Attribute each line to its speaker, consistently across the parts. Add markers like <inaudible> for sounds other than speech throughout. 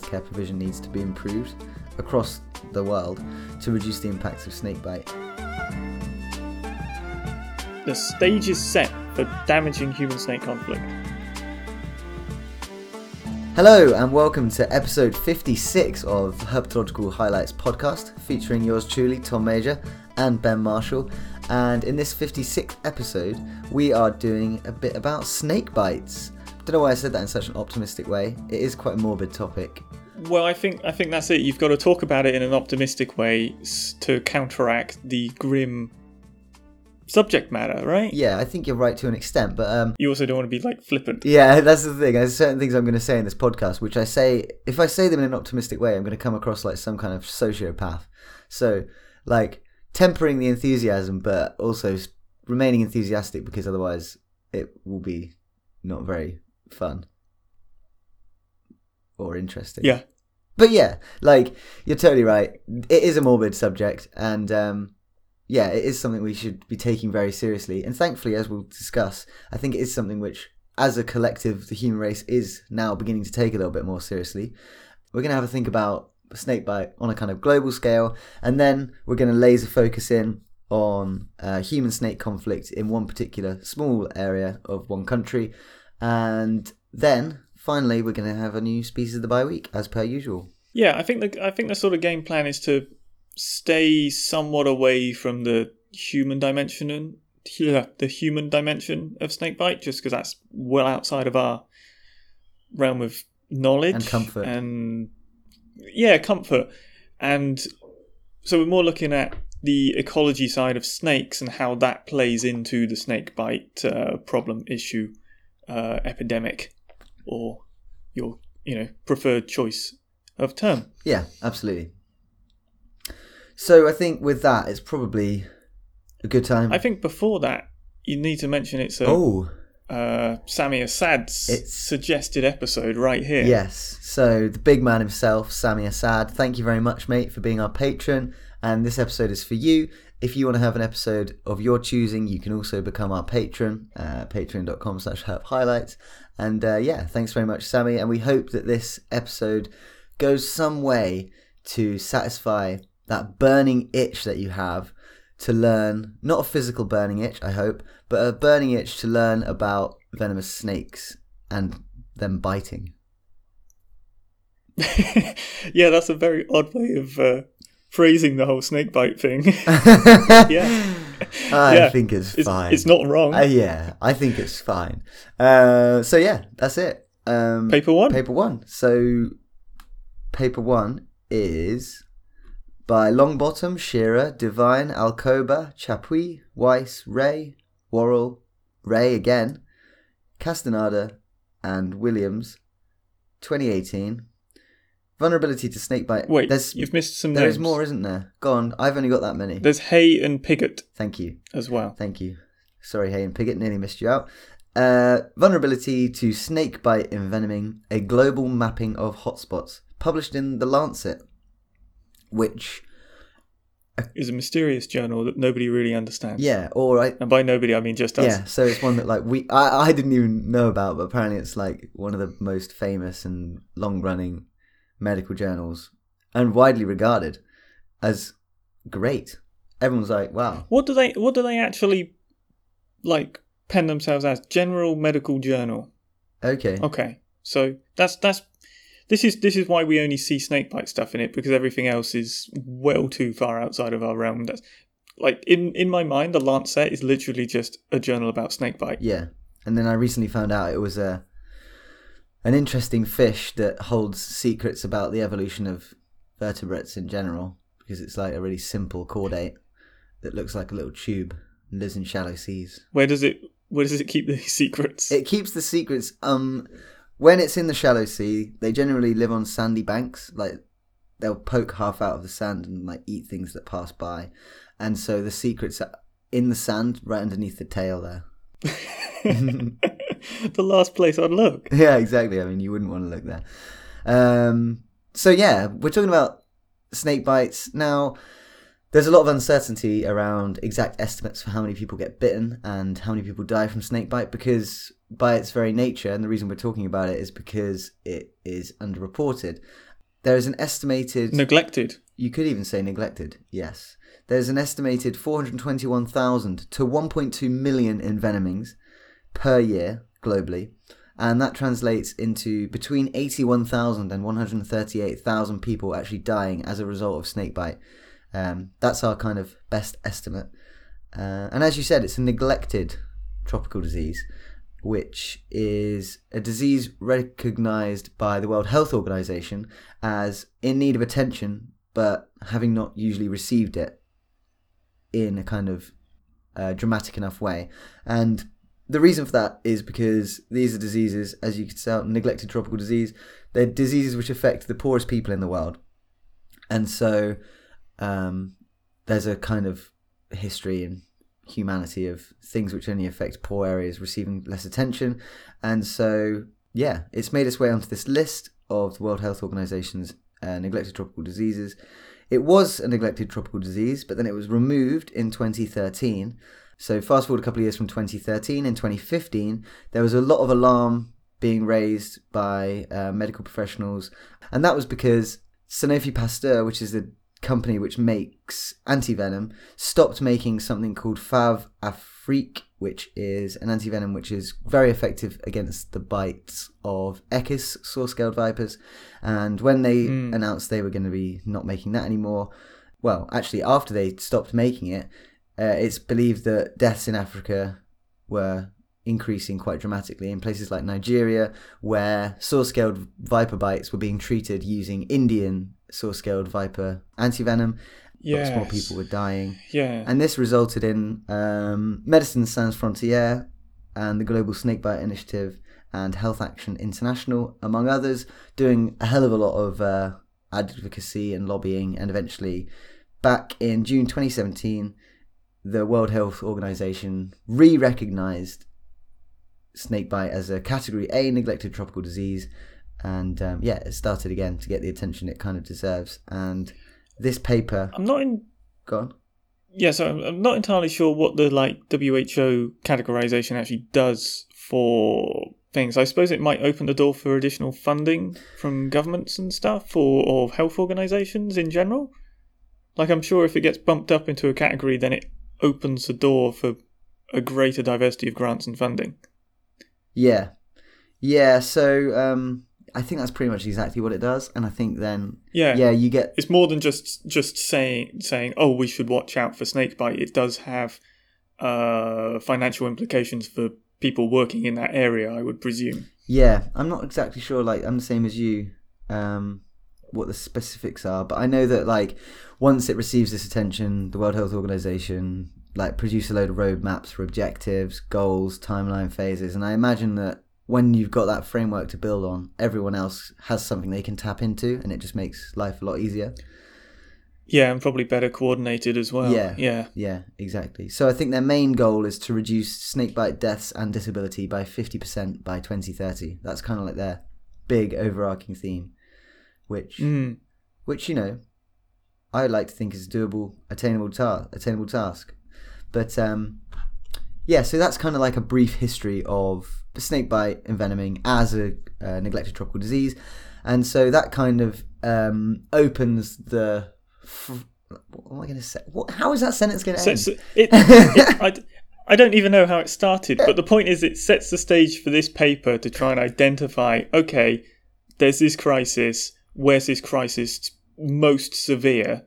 Speaker 1: healthcare provision needs to be improved across the world to reduce the impacts of snakebite.
Speaker 2: The stage is set for damaging human snake conflict.
Speaker 1: Hello, and welcome to episode 56 of Herpetological Highlights podcast, featuring yours truly, Tom Major and Ben Marshall. And in this 56th episode, we are doing a bit about snake bites. Don't know why I said that in such an optimistic way. It is quite a morbid topic.
Speaker 2: Well, I think I think that's it. You've got to talk about it in an optimistic way to counteract the grim subject matter, right?
Speaker 1: Yeah, I think you're right to an extent, but um,
Speaker 2: You also don't want to be like flippant.
Speaker 1: Yeah, <laughs> that's the thing. There's certain things I'm going to say in this podcast, which I say, if I say them in an optimistic way, I'm going to come across like some kind of sociopath. So, like, tempering the enthusiasm, but also remaining enthusiastic because otherwise it will be not very fun or interesting.
Speaker 2: Yeah.
Speaker 1: But yeah, like, you're totally right. It is a morbid subject, and um, yeah, it is something we should be taking very seriously. And thankfully, as we'll discuss, I think it is something which, as a collective, the human race is now beginning to take a little bit more seriously. We're going to have a think about snakebite on a kind of global scale, and then we're going to laser focus in on uh, human snake conflict in one particular small area of one country. And then finally, we're going to have a new species of the bye week, as per usual.
Speaker 2: Yeah, I think the I think the sort of game plan is to stay somewhat away from the human dimension and yeah, the human dimension of snakebite, just because that's well outside of our realm of knowledge
Speaker 1: And comfort.
Speaker 2: and yeah, comfort. And so we're more looking at the ecology side of snakes and how that plays into the snakebite uh, problem issue, uh, epidemic, or your you know preferred choice of term.
Speaker 1: Yeah, absolutely. So I think with that, it's probably a good time.
Speaker 2: I think before that, you need to mention it's a
Speaker 1: oh,
Speaker 2: uh, Sami Assad's
Speaker 1: It's-
Speaker 2: suggested episode right here.
Speaker 1: yes. So the big man himself, Sami Assad. Thank you very much, mate, for being our patron. And this episode is for you. If you want to have an episode of your choosing, you can also become our patron, uh, patreon.com slash herp highlights. And uh, yeah, thanks very much, Sammy. And we hope that this episode goes some way to satisfy that burning itch that you have to learn, not a physical burning itch, I hope, but a burning itch to learn about venomous snakes and them biting. <laughs>
Speaker 2: yeah, that's a very odd way of uh, phrasing the whole snakebite thing. <laughs> <laughs>
Speaker 1: yeah. I
Speaker 2: Yeah,
Speaker 1: think it's,
Speaker 2: it's,
Speaker 1: fine.
Speaker 2: it's not wrong.
Speaker 1: Uh, yeah, I think it's fine. Uh, so yeah, that's it. Um,
Speaker 2: Paper one.
Speaker 1: Paper one. So, paper one is by Longbottom, Shearer, Devine, Alcoba, Chappuis, Weiss, Ray, Warrell, Ray again, Castaneda, and Williams, 2018. Vulnerability to snakebite.
Speaker 2: Wait,
Speaker 1: there's
Speaker 2: you've missed some
Speaker 1: there
Speaker 2: names.
Speaker 1: is more, isn't there? Go on. I've only got that many.
Speaker 2: There's Hay and Pigott
Speaker 1: Thank you.
Speaker 2: as well.
Speaker 1: Thank you. Sorry, Hay and Pigott, nearly missed you out. Uh, vulnerability to snake bite envenoming, a global mapping of hotspots, published in The Lancet, which,
Speaker 2: Is a mysterious journal that nobody really understands.
Speaker 1: yeah, or I,
Speaker 2: And by nobody, I mean just us.
Speaker 1: yeah, so it's one that like we, I, I didn't even know about, but apparently it's like one of the most famous and long-running medical journals, and widely regarded as great. Everyone's like, wow,
Speaker 2: What do they? What do they actually like? Pen themselves as General Medical Journal.
Speaker 1: okay,
Speaker 2: Okay, so that's that's this is this is why we only see snakebite stuff in it because everything else is well too far outside of our realm. That's like in in my mind, the Lancet is literally just a journal about snakebite.
Speaker 1: Yeah, and then I recently found out it was a an interesting fish that holds secrets about the evolution of vertebrates in general because it's like a really simple chordate that looks like a little tube and lives in shallow seas.
Speaker 2: Where does it where does it keep the <laughs> secrets?
Speaker 1: It keeps the secrets. Um, when it's in the shallow sea, they generally live on sandy banks. Like they'll poke half out of the sand and like eat things that pass by, and so the secrets are in the sand right underneath the tail there. <laughs>
Speaker 2: the last place I'd look.
Speaker 1: Yeah, exactly. I mean, you wouldn't want to look there. Um, so yeah, we're talking about snake bites now. There's a lot of uncertainty around exact estimates for how many people get bitten and how many people die from snake bite because, by its very nature, and the reason we're talking about it is because it is underreported. There is an estimated.
Speaker 2: Neglected.
Speaker 1: You could even say neglected. Yes, there's an estimated 421,000 to 1.2 million envenomings per year globally, and that translates into between 81,000 and 138,000 people actually dying as a result of snakebite. Um, that's our kind of best estimate. Uh, and as you said, it's a neglected tropical disease, which is a disease recognized by the World Health Organization as in need of attention, but having not usually received it in a kind of uh, dramatic enough way. And the reason for that is because these are diseases, as you could tell, neglected tropical disease. They're diseases which affect the poorest people in the world, and so um, there's a kind of history in humanity of things which only affect poor areas receiving less attention, and so yeah, it's made its way onto this list of the World Health Organization's uh, neglected tropical diseases. It was a neglected tropical disease, but then it was removed in 2013 so fast forward a couple of years from 2013 and 2015, there was a lot of alarm being raised by uh, medical professionals, and that was because Sanofi Pasteur, which is the company which makes antivenom, stopped making something called Fav Afrique, which is an antivenom which is very effective against the bites of Echis saw-scaled vipers. And when they mm. announced they were going to be not making that anymore, well, actually, after they stopped making it, uh, it's believed that deaths in Africa were increasing quite dramatically in places like Nigeria, where saw-scaled viper bites were being treated using Indian saw-scaled viper antivenom.
Speaker 2: Yes.
Speaker 1: Lots more people were dying.
Speaker 2: Yeah.
Speaker 1: And this resulted in um, Médecins Sans Frontières and the Global Snakebite Initiative and Health Action International, among others, doing a hell of a lot of uh, advocacy and lobbying. And eventually, back in June 2017, the World Health Organization re recognized snakebite as a category A neglected tropical disease. And um, yeah, it started again to get the attention it kind of deserves. And this paper.
Speaker 2: I'm not in.
Speaker 1: Go on.
Speaker 2: Yeah, so I'm not entirely sure what the like WHO categorization actually does for things. I suppose it might open the door for additional funding from governments and stuff, or, or health organizations in general. Like, I'm sure if it gets bumped up into a category, then it opens the door for a greater diversity of grants and funding.
Speaker 1: Yeah, yeah. So um, I think that's pretty much exactly what it does, and I think then
Speaker 2: yeah,
Speaker 1: yeah, you get
Speaker 2: it's more than just just saying saying oh we should watch out for snakebite. It does have uh, financial implications for people working in that area. I would presume.
Speaker 1: Yeah, I'm not exactly sure. Like I'm the same as you. Um, what the specifics are, but I know that like once it receives this attention, the World Health Organization like produce a load of roadmaps for objectives, goals, timeline phases, and I imagine that when you've got that framework to build on, everyone else has something they can tap into, and it just makes life a lot easier.
Speaker 2: Yeah, and probably better coordinated as well.
Speaker 1: Yeah,
Speaker 2: yeah,
Speaker 1: yeah, exactly. So I think their main goal is to reduce snakebite deaths and disability by fifty percent by twenty thirty. That's kind of like their big overarching theme which
Speaker 2: mm.
Speaker 1: which you know I like to think is a doable, attainable task, attainable task. But um, yeah, so that's kind of like a brief history of snakebite envenoming as a uh, neglected tropical disease, and so that kind of um, opens the. F- what am I going to say? What, how is that sentence going to
Speaker 2: so,
Speaker 1: end?
Speaker 2: So it, it, I, I don't even know how it started, but the point is, it sets the stage for this paper to try and identify. Okay, there's this crisis where's this crisis most severe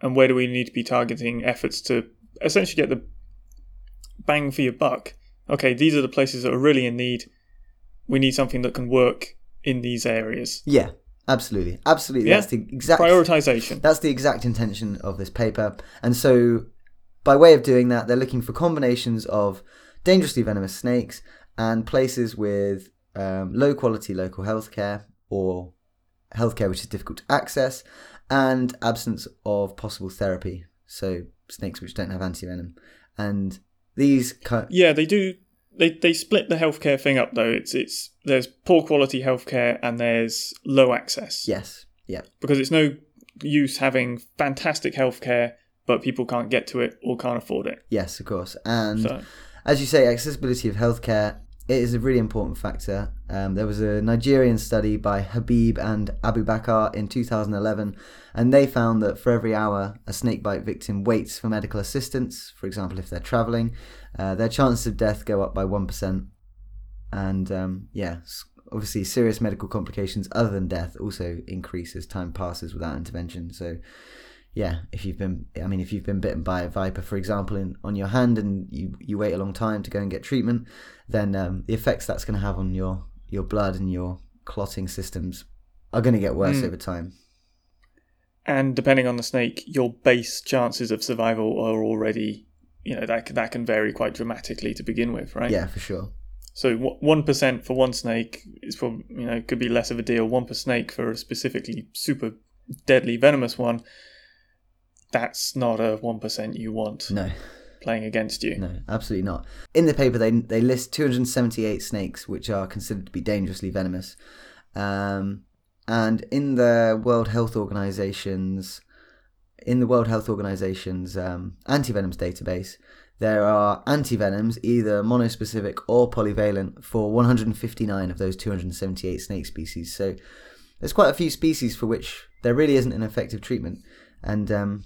Speaker 2: and where do we need to be targeting efforts to essentially get the bang for your buck? Okay, these are the places that are really in need. We need something that can work in these areas.
Speaker 1: Yeah, absolutely. Absolutely.
Speaker 2: Yeah?
Speaker 1: That's the exact
Speaker 2: prioritization.
Speaker 1: That's the exact intention of this paper. And so by way of doing that, they're looking for combinations of dangerously venomous snakes and places with um, low quality local healthcare or healthcare which is difficult to access, and absence of possible therapy. So snakes which don't have antivenom, and these kind
Speaker 2: yeah they do they they split the healthcare thing up though. It's it's there's poor quality healthcare and there's low access.
Speaker 1: Yes. Yeah.
Speaker 2: Because it's no use having fantastic healthcare but people can't get to it or can't afford it.
Speaker 1: Yes, of course. And
Speaker 2: So
Speaker 1: as you say, accessibility of healthcare it is a really important factor. Um, there was a Nigerian study by Habib and Abubakar in 2011, and they found that for every hour a snakebite victim waits for medical assistance, for example, if they're traveling, uh, their chances of death go up by 1%. And um, yeah, obviously, serious medical complications other than death also increase as time passes without intervention. So, yeah, if you've been, I mean, if you've been bitten by a viper, for example, in on your hand, and you you wait a long time to go and get treatment, then um, the effects that's going to have on your your blood and your clotting systems are going to get worse
Speaker 2: Mm.
Speaker 1: over time.
Speaker 2: And depending on the snake, your base chances of survival are already, you know, that can, that can vary quite dramatically to begin with, right?
Speaker 1: Yeah, for sure.
Speaker 2: So one percent for one snake is probably, you know, could be less of a deal. One per snake for a specifically super deadly venomous one. That's not a one percent you want
Speaker 1: No,
Speaker 2: playing against you.
Speaker 1: no, absolutely not. In the paper, they they list 278 snakes which are considered to be dangerously venomous, um, and in the World Health Organization's in the World Health Organization's um, antivenoms database, there are antivenoms either monospecific or polyvalent for 159 of those 278 snake species. So there's quite a few species for which there really isn't an effective treatment, and um,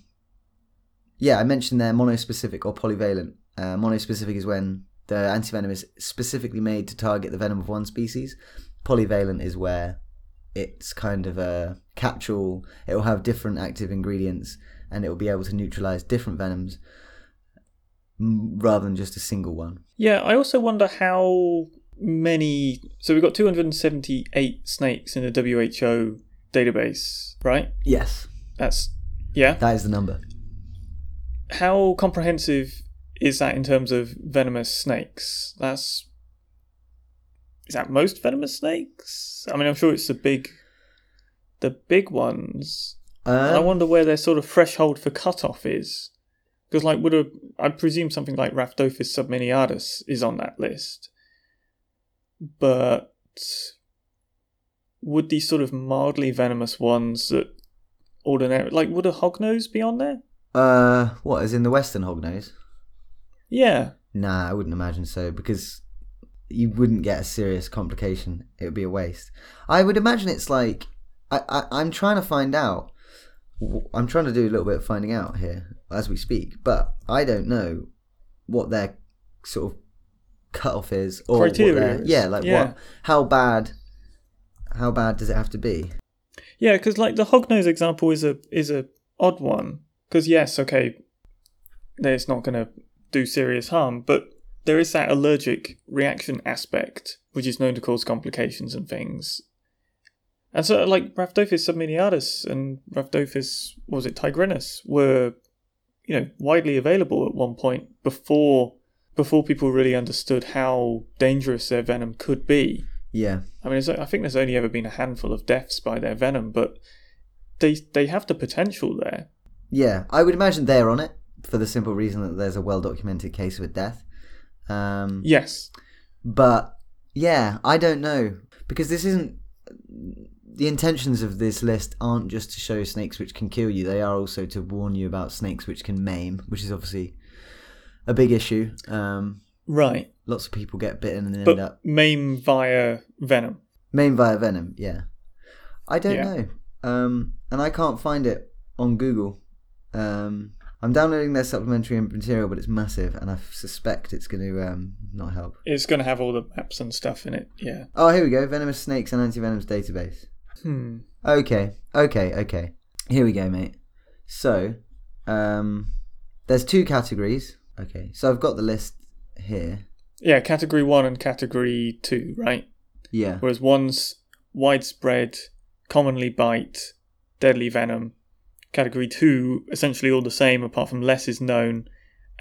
Speaker 1: yeah, I mentioned there monospecific or polyvalent. Uh, monospecific is when the antivenom is specifically made to target the venom of one species. Polyvalent is where it's kind of a catch-all. It will have different active ingredients, and it will be able to neutralize different venoms rather than just a single one.
Speaker 2: Yeah, I also wonder how many. So we've got 278 snakes in the WHO database, right?
Speaker 1: Yes,
Speaker 2: That's yeah.
Speaker 1: that is the number.
Speaker 2: How comprehensive is that in terms of venomous snakes? That's is that most venomous snakes? I mean, I'm sure it's the big, the big ones. I
Speaker 1: Um,
Speaker 2: wonder where their sort of threshold for cutoff is, because like would a I presume something like Rhabdophis subminiatus is on that list, but would these sort of mildly venomous ones that ordinary like would a hognose be on there?
Speaker 1: Uh, what is in the western hognose?
Speaker 2: Yeah,
Speaker 1: Nah, I wouldn't imagine so because you wouldn't get a serious complication. It would be a waste. I would imagine it's like I, I I'm trying to find out. I'm trying to do a little bit of finding out here as we speak, but I don't know what their sort of cutoff is or
Speaker 2: Criteria is.
Speaker 1: yeah, like
Speaker 2: Yeah.
Speaker 1: what how bad how bad does it have to be?
Speaker 2: yeah, because like the hognose example is a is a odd one because yes, okay, it's not going to do serious harm, but there is that allergic reaction aspect, which is known to cause complications and things. And so, like Rhabdophis subminiatus and Rhabdophis, what was it tigrinus, were, you know, widely available at one point before before people really understood how dangerous their venom could be.
Speaker 1: Yeah,
Speaker 2: I mean, I think there's only ever been a handful of deaths by their venom, but they they have the potential there.
Speaker 1: Yeah. I would imagine they're on it for the simple reason that there's a well documented case of a death. Um,
Speaker 2: Yes,
Speaker 1: But yeah, I don't know because this isn't the intentions of this list aren't just to show snakes which can kill you. They are also to warn you about snakes which can maim, which is obviously a big issue. Um,
Speaker 2: right.
Speaker 1: lots of people get bitten and then end up
Speaker 2: maim via venom.
Speaker 1: maim via venom. Yeah, I don't
Speaker 2: Yeah.
Speaker 1: know, um, and I can't find it on Google. Um, I'm downloading their supplementary material, but it's massive, and I suspect it's going to um, not help.
Speaker 2: It's going to have all the maps and stuff in it. Yeah.
Speaker 1: Oh, here we go. Venomous snakes and anti-venoms database.
Speaker 2: Hmm.
Speaker 1: Okay, okay, okay. Here we go, mate. So, um, there's two categories. Okay, so I've got the list here.
Speaker 2: Yeah, category one and category two, right?
Speaker 1: Yeah,
Speaker 2: Whereas one's widespread, commonly bite, deadly venom. Category two, essentially all the same, apart from less is known,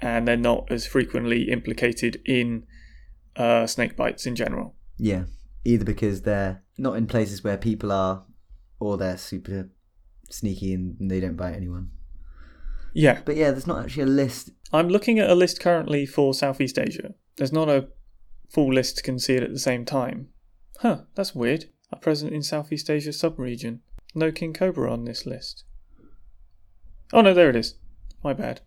Speaker 2: and they're not as frequently implicated in uh, snake bites in general.
Speaker 1: yeah. Either because they're not in places where people are, or they're super sneaky and they don't bite anyone.
Speaker 2: Yeah,
Speaker 1: But yeah, there's not actually a list.
Speaker 2: I'm looking at a list currently for Southeast Asia. There's not a full list can see it at the same time. Huh, that's weird. Are present in Southeast Asia sub-region. No king cobra on this list. Oh no, there it is. My bad.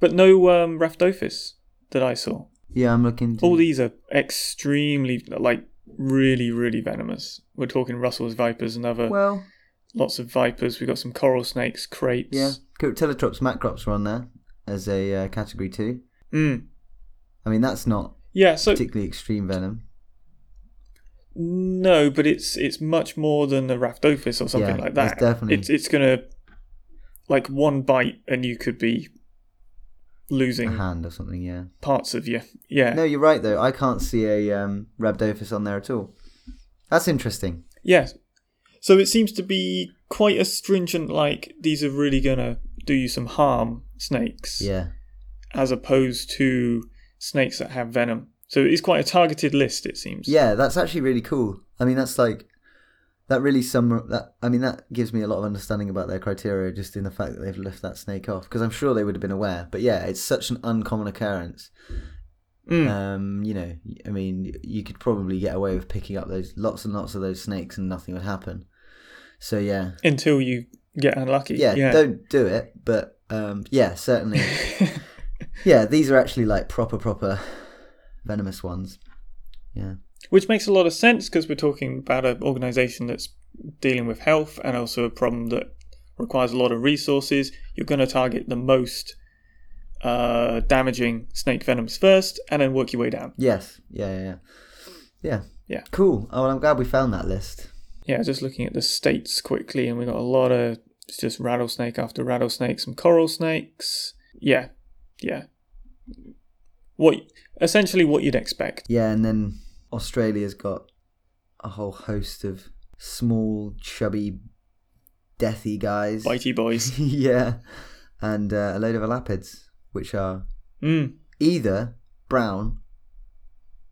Speaker 2: But no um, that I saw.
Speaker 1: Yeah, I'm looking. To...
Speaker 2: All these are extremely, like, really, really venomous. We're talking Russell's vipers and other
Speaker 1: Well,
Speaker 2: lots of vipers. We've got some coral snakes, kraits.
Speaker 1: yeah. Teletrops, macrops are on there as a uh, category two.
Speaker 2: Mm.
Speaker 1: I mean, that's not
Speaker 2: Yeah. So
Speaker 1: particularly extreme venom.
Speaker 2: no, but it's it's much more than a Rhabdophis or something
Speaker 1: Yeah,
Speaker 2: like that.
Speaker 1: definitely-
Speaker 2: It's it's gonna like one bite and you could be
Speaker 1: A
Speaker 2: losing
Speaker 1: hand or something, yeah.
Speaker 2: parts of you. Yeah.
Speaker 1: No, you're right though. I can't see a um, Rhabdophis on there at all. That's interesting.
Speaker 2: Yes. So it seems to be quite a stringent, like, these are really going to do you some harm snakes,
Speaker 1: Yeah,
Speaker 2: as opposed to snakes that have venom. So it's quite a targeted list, it seems.
Speaker 1: yeah. That's actually really cool. I mean, that's like that really sum that. I mean, that gives me a lot of understanding about their criteria just in the fact that they've left that snake off because I'm sure they would have been aware. But yeah, it's such an uncommon occurrence.
Speaker 2: Mm.
Speaker 1: Um, you know, I mean, you could probably get away with picking up those lots and lots of those snakes and nothing would happen. So yeah,
Speaker 2: Until you get unlucky.
Speaker 1: yeah,
Speaker 2: Yeah.
Speaker 1: don't do it. But um, yeah, certainly, <laughs> yeah, these are actually like proper, proper venomous ones. Yeah,
Speaker 2: Which makes a lot of sense because we're talking about an organisation that's dealing with health and also a problem that requires a lot of resources. You're going to target the most uh, damaging snake venoms first and then work your way down.
Speaker 1: yes, yeah, yeah, yeah, yeah.
Speaker 2: Yeah.
Speaker 1: Cool. Oh, well, I'm glad we found that list.
Speaker 2: Yeah, just looking at the states quickly, and we got a lot of it's just rattlesnake after rattlesnake, some coral snakes. Yeah, yeah. What essentially what you'd expect.
Speaker 1: Yeah, and then Australia's got a whole host of small, chubby, deathy guys.
Speaker 2: Bitey boys. <laughs>
Speaker 1: yeah, and uh, a load of elapids, which are
Speaker 2: Mm.
Speaker 1: either brown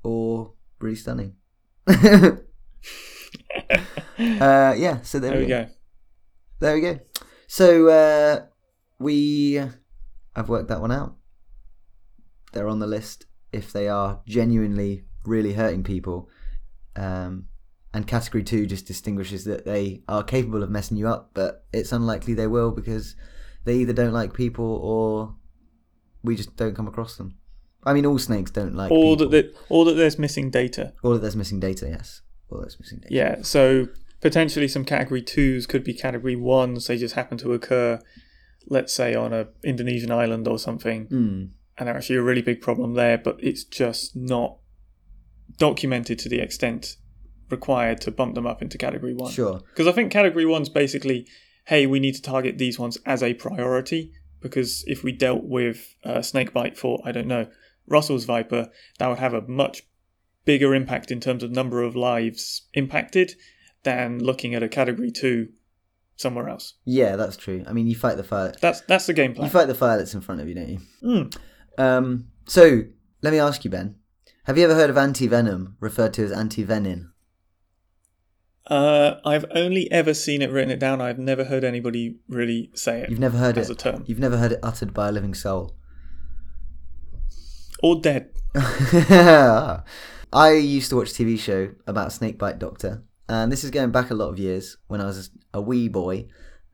Speaker 1: or really stunning. <laughs> uh, yeah, so there,
Speaker 2: There we go.
Speaker 1: There we go. So uh, we have worked that one out. They're on the list if they are genuinely really hurting people. Um, and category two just distinguishes that they are capable of messing you up, but it's unlikely they will because they either don't like people or we just don't come across them. I mean, all snakes don't like
Speaker 2: Or
Speaker 1: people.
Speaker 2: that, that or that there's missing data.
Speaker 1: Or that there's missing data, yes. Or there's missing data.
Speaker 2: Yeah, so potentially some category twos could be category ones. They just happen to occur, let's say, on a Indonesian island or something,
Speaker 1: Mm,
Speaker 2: and they're actually a really big problem there. But it's just not documented to the extent required to bump them up into category one.
Speaker 1: sure.
Speaker 2: Because I think category one's basically, hey, we need to target these ones as a priority. Because if we dealt with uh, snakebite for, I don't know, Russell's viper, that would have a much bigger impact in terms of number of lives impacted than looking at a category two somewhere else.
Speaker 1: Yeah, that's true. I mean, you fight the fire.
Speaker 2: That's that's the game plan.
Speaker 1: You fight the fire that's in front of you, don't you?
Speaker 2: Mm.
Speaker 1: Um, so let me ask you, Ben. Have you ever heard of anti-venom, referred to as anti-venin?
Speaker 2: Uh, I've only ever seen it written it down. I've never heard anybody really say it
Speaker 1: You've never heard
Speaker 2: as
Speaker 1: it.
Speaker 2: a term.
Speaker 1: You've never heard it uttered by a living soul.
Speaker 2: Or dead. <laughs>
Speaker 1: I used to watch a TV show about Snakebite Doctor, and this is going back a lot of years when I was a wee boy.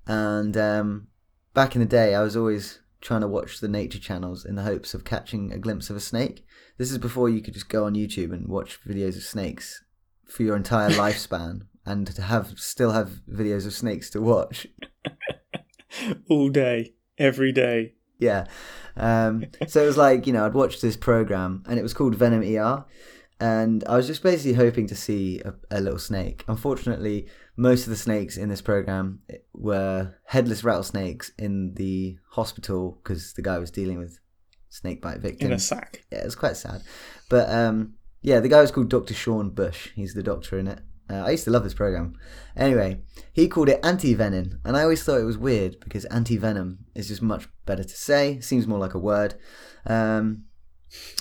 Speaker 1: And um, back in the day, I was always trying to watch the nature channels in the hopes of catching a glimpse of a snake. This is before you could just go on YouTube and watch videos of snakes for your entire <laughs> lifespan, and to have still have videos of snakes to watch. <laughs>
Speaker 2: All day, every day.
Speaker 1: Yeah. Um, so it was like, you know, I'd watched this program and it was called Venom ER. And I was just basically hoping to see a, a little snake. Unfortunately, most of the snakes in this program were headless rattlesnakes in the hospital because the guy was dealing with snake bite victims in
Speaker 2: a sack.
Speaker 1: Yeah, it was quite sad. But um, yeah, the guy was called Dr. Sean Bush. He's the doctor in it. Uh, I used to love this program. Anyway, he called it anti-venin, and I always thought it was weird because anti-venom is just much better to say. Seems more like a word. Um,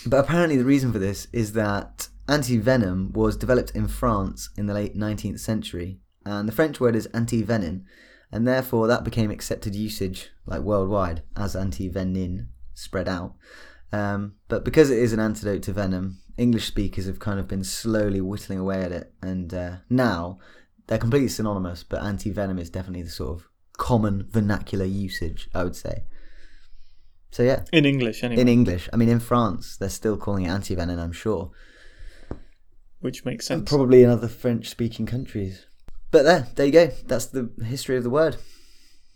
Speaker 1: but apparently, the reason for this is that anti-venom was developed in France in the late 19th century, and the French word is anti-venin, and therefore that became accepted usage like worldwide as anti-venin spread out. Um, but because it is an antidote to venom, English speakers have kind of been slowly whittling away at it, and uh, now they're completely synonymous. But anti venom is definitely the sort of common vernacular usage, I would say. So yeah,
Speaker 2: In English, anyway.
Speaker 1: in English. I mean, in France, they're still calling it antivenin. I'm sure.
Speaker 2: which makes
Speaker 1: And
Speaker 2: sense.
Speaker 1: probably in other French-speaking countries. But there, there you go. That's the history of the word.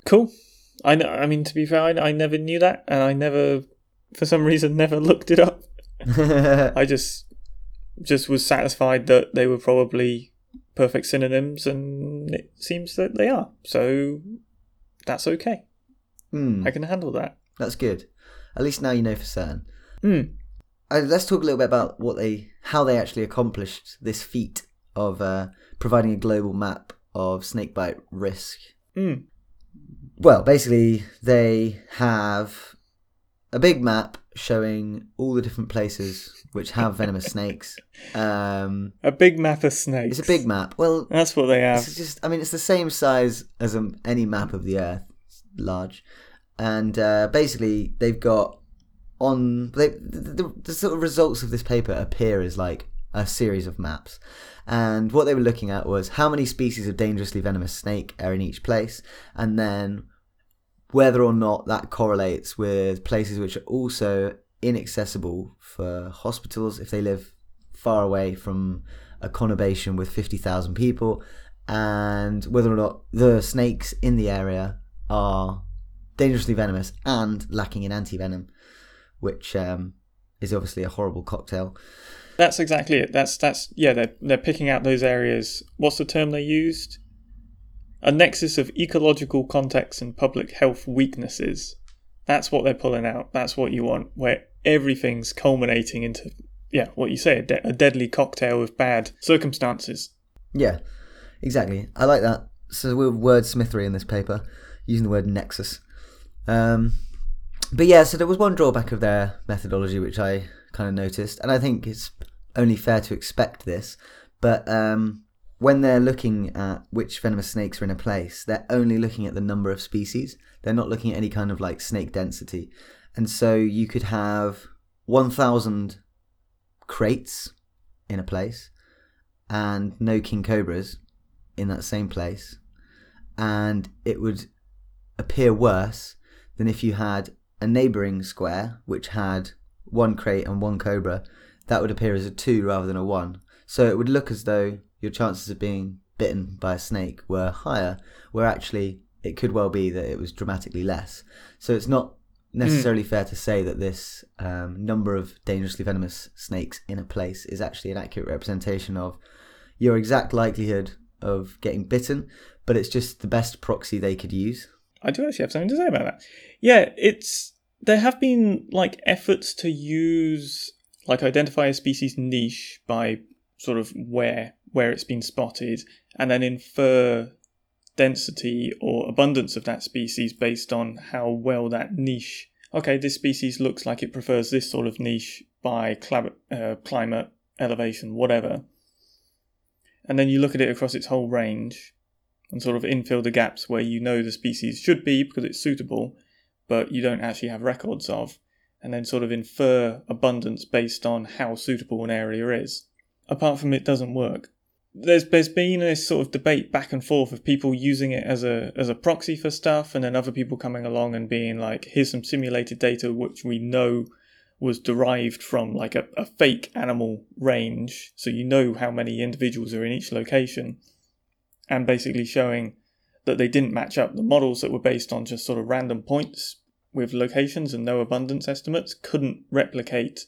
Speaker 2: Cool. I, kn- I mean, to be fair, I, I never knew that, and I never, for some reason, <laughs> never looked it up. <laughs> I just just was satisfied that they were probably perfect synonyms, and it seems that they are. So that's okay.
Speaker 1: Hmm,
Speaker 2: I can handle that.
Speaker 1: that's good. At least now you know for certain.
Speaker 2: Hmm.
Speaker 1: Uh, let's talk a little bit about what they, how they actually accomplished this feat of uh, providing a global map of snakebite risk.
Speaker 2: Hmm.
Speaker 1: Well, basically, they have a big map showing all the different places which have venomous snakes. Um,
Speaker 2: A big map of snakes.
Speaker 1: it's a big map. Well,
Speaker 2: That's what they have.
Speaker 1: It's just, I mean, it's the same size as um, any map of the Earth, It's large, and uh, basically they've got on they the, the, the sort of results of this paper appear as like a series of maps, and what they were looking at was how many species of dangerously venomous snake are in each place, and then whether or not that correlates with places which are also inaccessible for hospitals if they live far away from a conurbation with 50,000 people and whether or not the snakes in the area are dangerously venomous and lacking in antivenom, which um, is obviously a horrible cocktail.
Speaker 2: That's exactly it. That's that's yeah. They're they're picking out those areas. What's the term they used? A nexus of ecological context and public health weaknesses. That's what they're pulling out. That's what you want, where everything's culminating into yeah, what you say, a, de- a deadly cocktail of bad circumstances.
Speaker 1: Yeah, exactly. I like that. So we're wordsmithery in this paper, using the word nexus. Um, but yeah, so there was one drawback of their methodology which I kind of noticed, and I think it's only fair to expect this. But um, when they're looking at which venomous snakes are in a place, they're only looking at the number of species. They're not looking at any kind of like snake density. And so you could have 1,000 kraits in a place and no king cobras in that same place. And it would appear worse than if you had a neighbouring square which had one krait and one cobra. That would appear as a two rather than a one. So it would look as though your chances of being bitten by a snake were higher, where actually it could well be that it was dramatically less. So it's not necessarily fair to say that this um, number of dangerously venomous snakes in a place is actually an accurate representation of your exact likelihood of getting bitten, but it's just the best proxy they could use.
Speaker 2: I do actually have something to say about that. Yeah, it's there have been like efforts to use like identify a species niche by sort of where where it's been spotted and then infer density or abundance of that species based on how well that niche okay this species looks like it prefers this sort of niche by uh, climate elevation whatever. And then you look at it across its whole range and sort of infill the gaps where you know the species should be because it's suitable, but you don't actually have records of, and then sort of infer abundance based on how suitable an area is. Apart from it doesn't work. There's there's been this sort of debate back and forth of people using it as a as a proxy for stuff, and then other people coming along and being like, here's some simulated data which we know was derived from like a, a fake animal range, so you know how many individuals are in each location and basically showing that they didn't match up. The models that were based on just sort of random points with locations and no abundance estimates couldn't replicate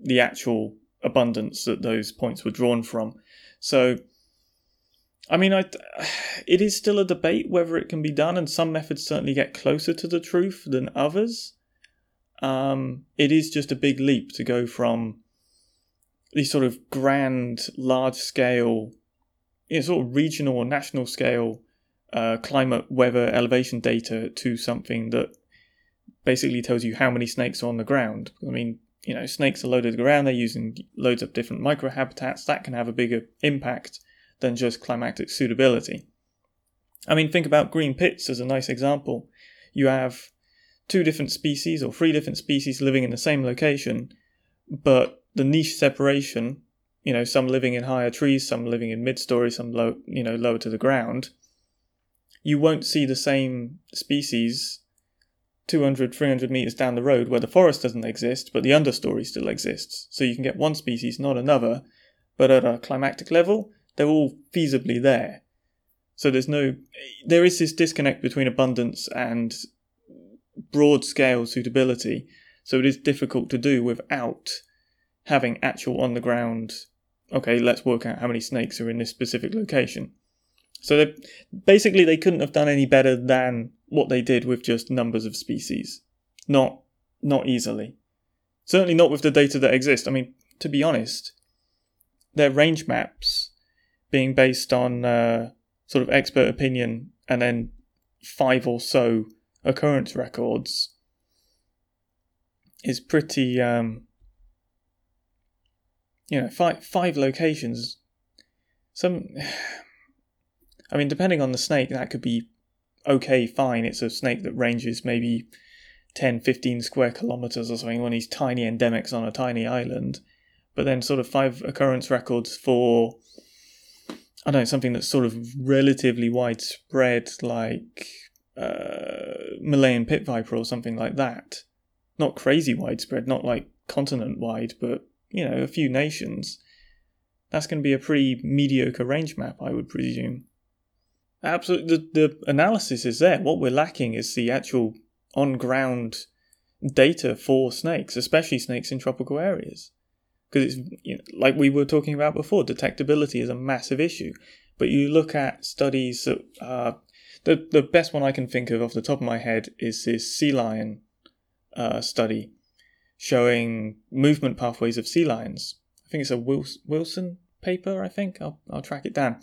Speaker 2: the actual abundance that those points were drawn from. So, I mean, I, <sighs> it is still a debate whether it can be done, and some methods certainly get closer to the truth than others. Um, it is just a big leap to go from these sort of grand, large scale you know, sort of regional or national scale uh, climate, weather, elevation data to something that basically tells you how many snakes are on the ground. I mean, you know, snakes are loaded ground, they're using loads of different microhabitats. That can have a bigger impact than just climatic suitability. I mean, think about green pits as a nice example. You have two different species or three different species living in the same location, but the niche separation you know, some living in higher trees, some living in mid-story, some low, you know, lower to the ground, you won't see the same species 200, 300 meters down the road where the forest doesn't exist, but the understory still exists. So you can get one species, not another, but at a climactic level, they're all feasibly there. So there's no, there is this disconnect between abundance and broad scale suitability. So it is difficult to do without having actual on the ground, okay, let's work out how many snakes are in this specific location. So basically, they couldn't have done any better than what they did with just numbers of species. Not, not easily. Certainly not with the data that exists. I mean, to be honest, their range maps being based on uh, sort of expert opinion and then five or so occurrence records is pretty um, you know five five locations some <sighs> i mean depending on the snake that could be okay fine it's a snake that ranges maybe 10 15 square kilometers or something one of these tiny endemics on a tiny island but then sort of five occurrence records for i don't know something that's sort of relatively widespread like uh, malayan pit viper or something like that not crazy widespread not like continent wide but you know, a few nations, that's going to be a pretty mediocre range map, I would presume. Absolutely, the, the analysis is there. What we're lacking is the actual on ground data for snakes, especially snakes in tropical areas. Because it's you know, like we were talking about before, detectability is a massive issue. But you look at studies that uh, the the best one I can think of off the top of my head is this sea lion uh, study showing movement pathways of sea lions. I think it's a Wilson paper, I think. I'll, I'll track it down.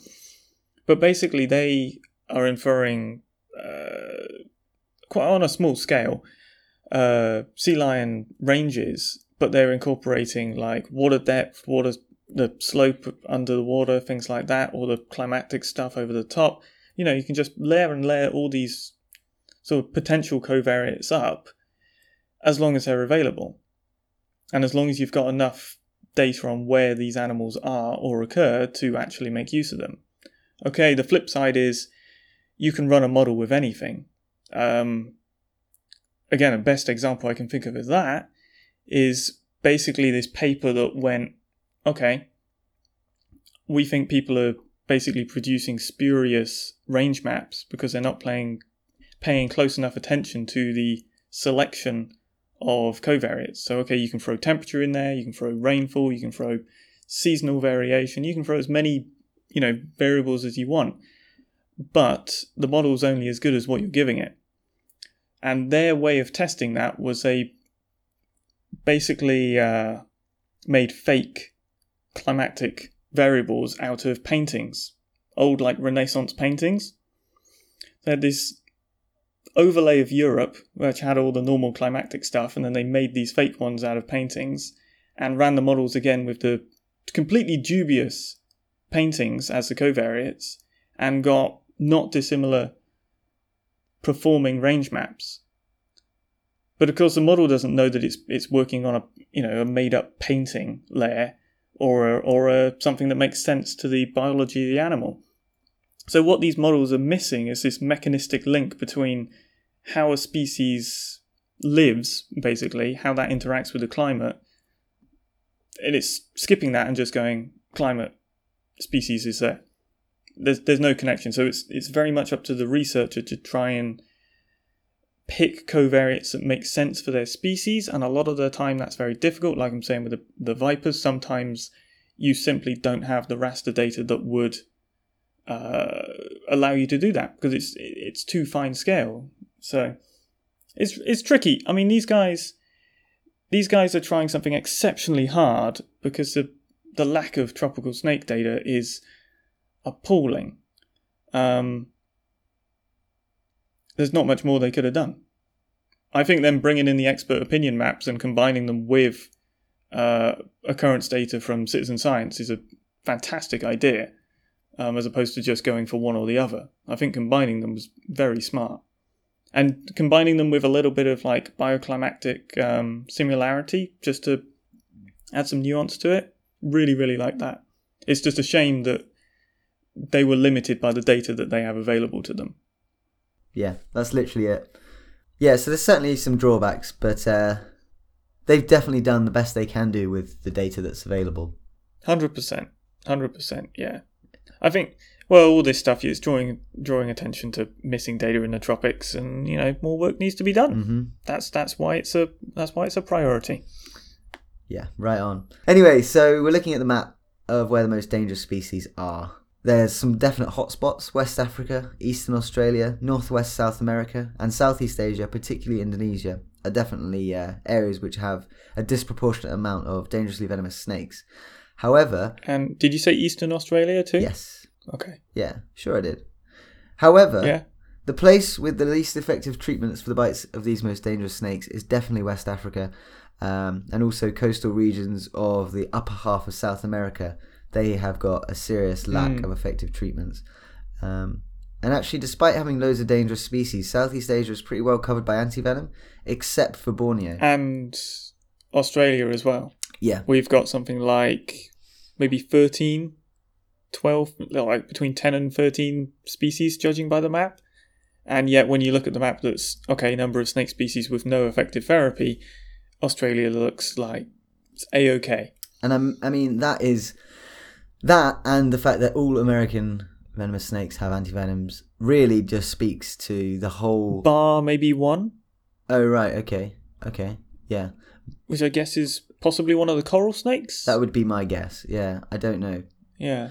Speaker 2: But basically, they are inferring, uh, quite on a small scale, uh, sea lion ranges, but they're incorporating like water depth, water, the slope under the water, things like that, or the climatic stuff over the top. You know, you can just layer and layer all these sort of potential covariates up as long as they're available. And as long as you've got enough data on where these animals are or occur to actually make use of them. Okay, the flip side is you can run a model with anything. Um, again, a best example I can think of is that is basically this paper that went, okay, we think people are basically producing spurious range maps because they're not playing, paying close enough attention to the selection of covariates. So, okay, you can throw temperature in there, you can throw rainfall, you can throw seasonal variation, you can throw as many, you know, variables as you want. But the model's only as good as what you're giving it. And their way of testing that was they basically uh, made fake climatic variables out of paintings, old like Renaissance paintings. They had this overlay of Europe, which had all the normal climactic stuff, and then they made these fake ones out of paintings and ran the models again with the completely dubious paintings as the covariates and got not dissimilar performing range maps. But of course, the model doesn't know that it's it's working on a you know a made up painting layer or a, or a, something that makes sense to the biology of the animal. So what these models are missing is this mechanistic link between how a species lives, basically, how that interacts with the climate. And it's skipping that and just going climate species is there. There's there's no connection. So it's it's very much up to the researcher to try and pick covariates that make sense for their species, and a lot of the time that's very difficult. Like I'm saying with the, the vipers, sometimes you simply don't have the raster data that would uh, allow you to do that because it's it's too fine scale. So it's it's tricky. I mean, these guys these guys are trying something exceptionally hard because the the lack of tropical snake data is appalling. Um, there's not much more they could have done. I think then bringing in the expert opinion maps and combining them with uh, occurrence data from citizen science is a fantastic idea, um, as opposed to just going for one or the other. I think combining them was very smart and combining them with a little bit of like bioclimactic um, similarity just to add some nuance to it. Really, really like that. It's just a shame that they were limited by the data that they have available to them.
Speaker 1: Yeah, that's literally it. Yeah, so there's certainly some drawbacks, but uh, they've definitely done the best they can do with the data that's available.
Speaker 2: Hundred percent, hundred percent. Yeah, I think. Well, all this stuff is drawing drawing attention to missing data in the tropics, and you know more work needs to be done.
Speaker 1: hmm
Speaker 2: That's that's why it's a that's why it's a priority.
Speaker 1: Yeah, right on. Anyway, so we're looking at the map of where the most dangerous species are. There's some definite hotspots West Africa, Eastern Australia, Northwest South America, and Southeast Asia, particularly Indonesia, are definitely uh, areas which have a disproportionate amount of dangerously venomous snakes. However,
Speaker 2: And did you say Eastern Australia too?
Speaker 1: yes,
Speaker 2: Okay.
Speaker 1: yeah, sure I did. However,
Speaker 2: Yeah.
Speaker 1: the place with the least effective treatments for the bites of these most dangerous snakes is definitely West Africa, um, and also coastal regions of the upper half of South America. They have got a serious lack
Speaker 2: Mm.
Speaker 1: of effective treatments. Um, and actually, despite having loads of dangerous species, Southeast Asia is pretty well covered by antivenom, except for Borneo.
Speaker 2: And Australia as well.
Speaker 1: yeah,
Speaker 2: We've got something like maybe 13, 12, like between 10 and 13 species, judging by the map. And yet, when you look at the map, that's okay, number of snake species with no effective therapy, Australia looks like it's a okay.
Speaker 1: and I'm, I mean that is that, and the fact that all American venomous snakes have antivenoms really just speaks to the whole.
Speaker 2: Bar maybe one,
Speaker 1: Oh right, okay, okay, yeah.
Speaker 2: which I guess is possibly one of the coral snakes.
Speaker 1: That would be my guess. Yeah, I don't know.
Speaker 2: yeah.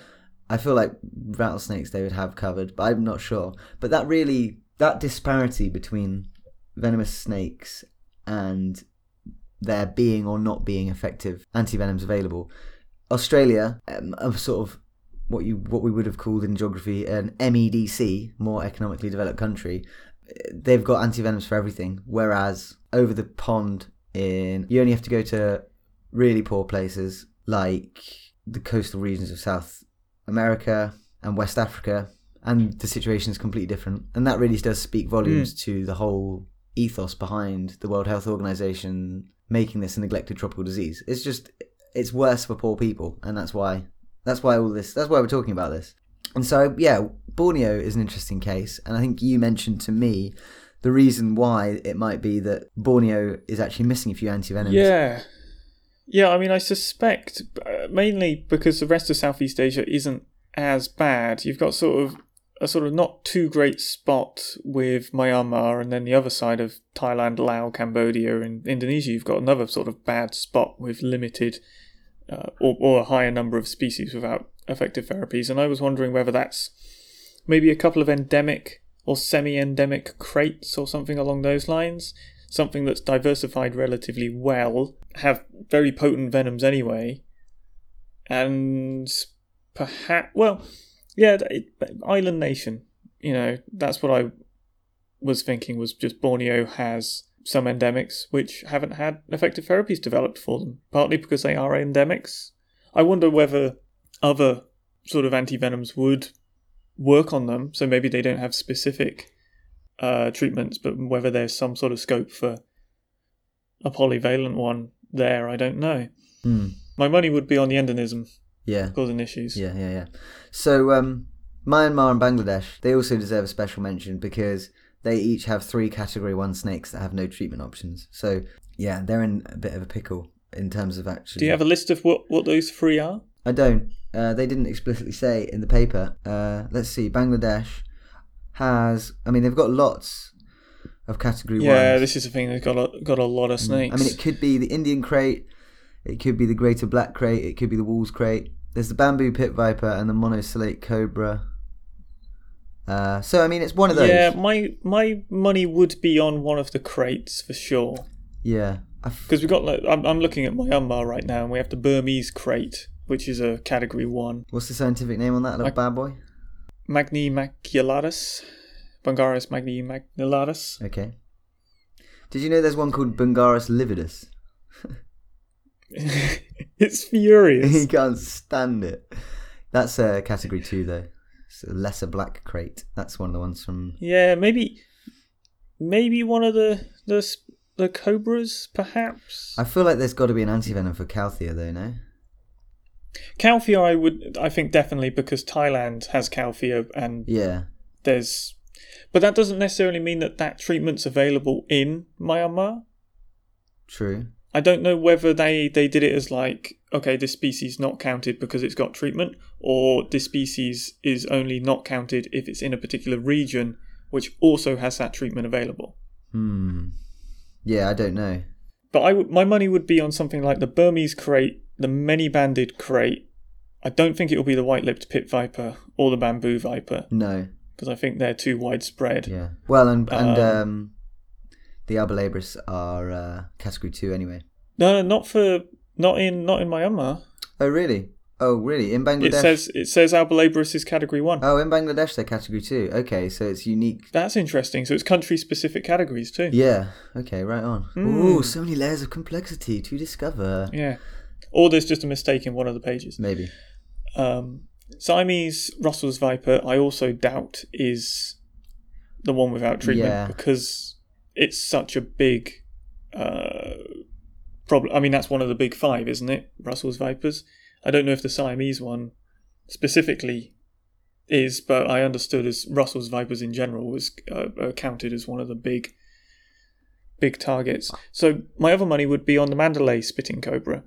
Speaker 1: I feel like rattlesnakes they would have covered, but I'm not sure. But that really that disparity between venomous snakes and there being or not being effective antivenoms available. Australia, um, a sort of what you what we would have called in geography an MEDC, more economically developed country, they've got antivenoms for everything. Whereas over the pond in you only have to go to really poor places like the coastal regions of South America and West Africa, and the situation is completely different. And that really does speak volumes to the whole ethos behind the World Health Organization making this a neglected tropical disease. It's just it's worse for poor people, and that's why that's why all this that's why we're talking about this. And so yeah, Borneo is an interesting case, and I think you mentioned to me the reason why it might be that Borneo is actually missing a few antivenoms.
Speaker 2: Yeah. Yeah, I mean, I suspect uh, mainly because the rest of Southeast Asia isn't as bad. You've got sort of a sort of not too great spot with Myanmar, and then the other side of Thailand, Laos, Cambodia, and Indonesia, you've got another sort of bad spot with limited uh, or, or a higher number of species without effective therapies. And I was wondering whether that's maybe a couple of endemic or semi endemic kraits or something along those lines something that's diversified relatively well, have very potent venoms anyway, and perhaps, well, yeah, it, island nation. You know, that's what I was thinking. Was just Borneo has some endemics which haven't had effective therapies developed for them, partly because they are endemics. I wonder whether other sort of antivenoms would work on them, so maybe they don't have specific uh, treatments, but whether there's some sort of scope for a polyvalent one there, I don't know.
Speaker 1: Hmm.
Speaker 2: My money would be on the endemism
Speaker 1: Yeah.
Speaker 2: causing issues.
Speaker 1: Yeah, yeah, yeah. So um, Myanmar and Bangladesh, they also deserve a special mention because they each have three Category One snakes that have no treatment options. So yeah, they're in a bit of a pickle in terms of actually.
Speaker 2: Do you have a list of what, what those three are?
Speaker 1: I don't. Uh, they didn't explicitly say in the paper. Uh, let's see. Bangladesh has. I mean, they've got lots of Category one.
Speaker 2: Yeah,
Speaker 1: Ones.
Speaker 2: this is the thing. They've got a, got a lot of snakes.
Speaker 1: I mean, it could be the Indian krait, it could be the greater black krait, it could be the Walls krait. There's the bamboo pit viper and the monocellate cobra. Uh, so I mean, it's one of those.
Speaker 2: yeah, my my money would be on one of the kraits for sure.
Speaker 1: Yeah.
Speaker 2: Because we got like I'm, I'm looking at my Myanmar right now, and we have the Burmese krait, which is a category one.
Speaker 1: what's the scientific name on that little
Speaker 2: I-
Speaker 1: bad boy?
Speaker 2: Magnimaculatus, Bungarus magnimaculatus.
Speaker 1: Okay. Did you know there's one called Bungarus lividus? <laughs>
Speaker 2: it's furious. <laughs>
Speaker 1: he can't stand it. That's uh, category two though. It's a lesser black krait. That's one of the ones from.
Speaker 2: Yeah, maybe, maybe one of the the the cobras, perhaps.
Speaker 1: I feel like there's got to be an antivenom for kaouthia though, no?
Speaker 2: kaouthia, I would, I think definitely because Thailand has kaouthia, and
Speaker 1: Yeah.
Speaker 2: there's But that doesn't necessarily mean that that treatment's available in Myanmar.
Speaker 1: True.
Speaker 2: I don't know whether they, they did it as like, okay, this species not counted because it's got treatment, or this species is only not counted if it's in a particular region which also has that treatment available.
Speaker 1: Hmm. Yeah, I don't know.
Speaker 2: But I w- my money would be on something like the Burmese krait, the many banded krait. I don't think it will be the white lipped pit viper or the bamboo viper
Speaker 1: No.
Speaker 2: because I think they're too widespread.
Speaker 1: Yeah. Well, and and
Speaker 2: Um,
Speaker 1: um, the Albolabris are uh, category two anyway.
Speaker 2: No, not for not in not in Myanmar.
Speaker 1: Oh, really? Oh, really? In Bangladesh?
Speaker 2: It says it says Albolabris is category one.
Speaker 1: Oh, in Bangladesh they're category two. Okay, so it's unique.
Speaker 2: That's interesting. So it's country specific categories too.
Speaker 1: Yeah. Okay. Right on.
Speaker 2: Hmm.
Speaker 1: Ooh, so many layers of complexity to discover.
Speaker 2: Yeah. Or there's just a mistake in one of the pages.
Speaker 1: Maybe.
Speaker 2: Um, Siamese Russell's Viper, I also doubt is the one without treatment
Speaker 1: Yeah.
Speaker 2: because it's such a big uh, problem. I mean, that's one of the big five, isn't it? Russell's Vipers. I don't know if the Siamese one specifically is, but I understood as Russell's Vipers in general was uh, uh, counted as one of the big, big targets. So my other money would be on the Mandalay spitting cobra.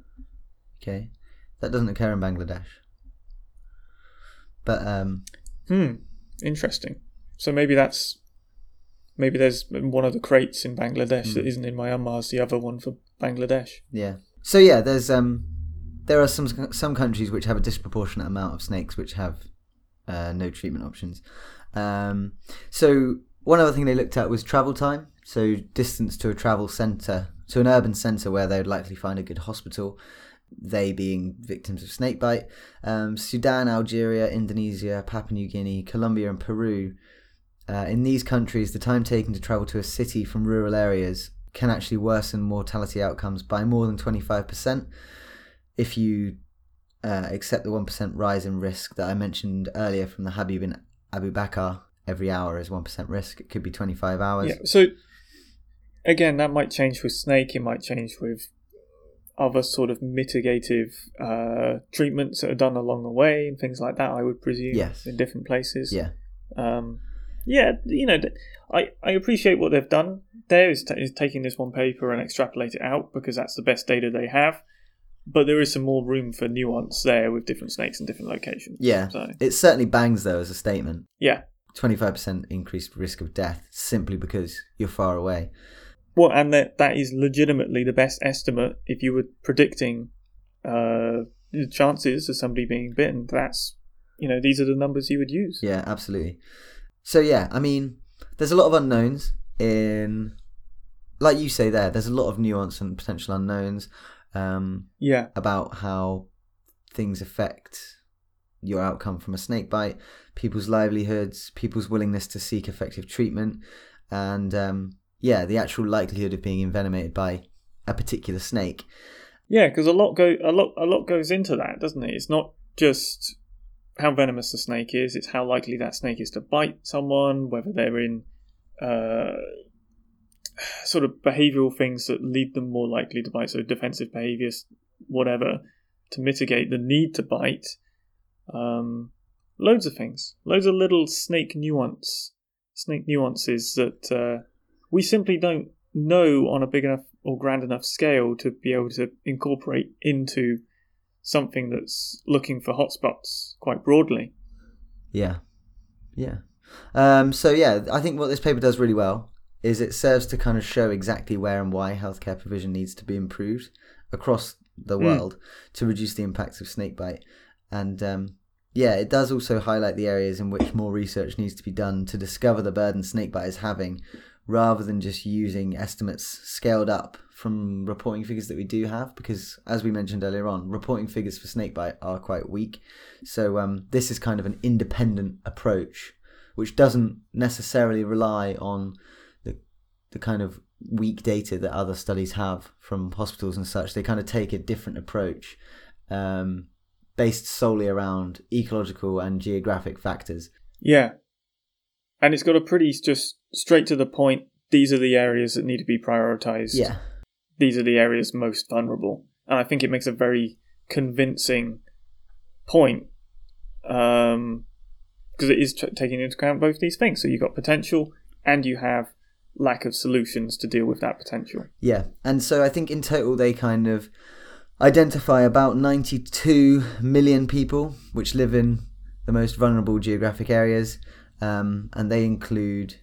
Speaker 1: Okay. That doesn't occur in Bangladesh. But um,
Speaker 2: Hmm. Interesting. So maybe that's maybe there's one of the kraits in Bangladesh that isn't in Myanmar's the other one for Bangladesh.
Speaker 1: yeah. So yeah, there's um, there are some some countries which have a disproportionate amount of snakes which have uh, no treatment options. Um, so one other thing they looked at was travel time. So distance to a travel centre, to an urban centre where they would likely find a good hospital. They being victims of snakebite. Um, Sudan, Algeria, Indonesia, Papua New Guinea, Colombia, and Peru. Uh, in these countries, the time taken to travel to a city from rural areas can actually worsen mortality outcomes by more than 25% if you uh, accept the 1% rise in risk that I mentioned earlier from the Habib bin Abubakar. Every hour is 1% risk. It could be 25 hours.
Speaker 2: Yeah. So again, that might change with snake. It might change with other sort of mitigative uh, treatments that are done along the way and things like that. I would presume.
Speaker 1: Yes.
Speaker 2: In different places.
Speaker 1: Yeah.
Speaker 2: Um, yeah, you know, I, I appreciate what they've done there is, ta is taking this one paper and extrapolate it out because that's the best data they have. But there is some more room for nuance there with different snakes in different locations.
Speaker 1: Yeah.
Speaker 2: So
Speaker 1: It certainly bangs, though, as a statement.
Speaker 2: yeah,
Speaker 1: 25% increased risk of death simply because you're far away.
Speaker 2: well, and that that is legitimately the best estimate if you were predicting uh, the chances of somebody being bitten. That's you know these are the numbers you would use.
Speaker 1: Yeah, absolutely. So yeah, I mean, there's a lot of unknowns in, like you say there. There's a lot of nuance and potential unknowns um,
Speaker 2: Yeah,
Speaker 1: about how things affect your outcome from a snake bite, people's livelihoods, people's willingness to seek effective treatment, and um, yeah, the actual likelihood of being envenomated by a particular snake.
Speaker 2: yeah, because a lot go a lot a lot goes into that, doesn't it? It's not just how venomous the snake is; it's how likely that snake is to bite someone, whether they're in uh, <sighs> sort of behavioural things that lead them more likely to bite, so defensive behaviours, whatever, to mitigate the need to bite. Um, loads of things, loads of little snake nuance, snake nuances that uh, we simply don't know on a big enough or grand enough scale to be able to incorporate into something that's looking for hotspots quite broadly.
Speaker 1: Yeah, yeah. Um, so yeah, I think what this paper does really well is it serves to kind of show exactly where and why healthcare provision needs to be improved across the
Speaker 2: Mm.
Speaker 1: world to reduce the impacts of snakebite. And um, yeah, it does also highlight the areas in which more research needs to be done to discover the burden snakebite is having, rather than just using estimates scaled up from reporting figures that we do have. Because as we mentioned earlier on, reporting figures for snakebite are quite weak. So um, this is kind of an independent approach, which doesn't necessarily rely on the the kind of weak data that other studies have from hospitals and such. They kind of take a different approach, um, based solely around ecological and geographic factors.
Speaker 2: Yeah. And it's got a pretty just straight to the point. These are the areas that need to be prioritized.
Speaker 1: Yeah,
Speaker 2: These are the areas most vulnerable. And I think it makes a very convincing point. Um, because it is t- taking into account both these things. So you've got potential and you have lack of solutions to deal with that potential.
Speaker 1: Yeah, and so I think in total they kind of identify about 92 million people which live in the most vulnerable geographic areas, um, and they include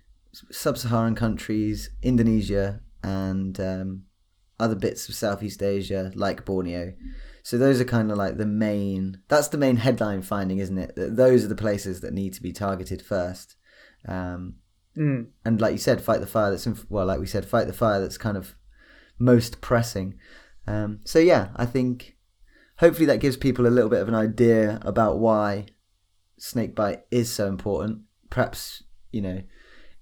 Speaker 1: sub-Saharan countries, Indonesia, and um, other bits of Southeast Asia like Borneo. So those are kind of like the main. That's the main headline finding, isn't it? That those are the places that need to be targeted first. Um,
Speaker 2: Mm.
Speaker 1: and like you said, fight the fire that's in, well, like we said, fight the fire that's kind of most pressing. Um, so yeah, I think hopefully that gives people a little bit of an idea about why snakebite is so important. Perhaps you know,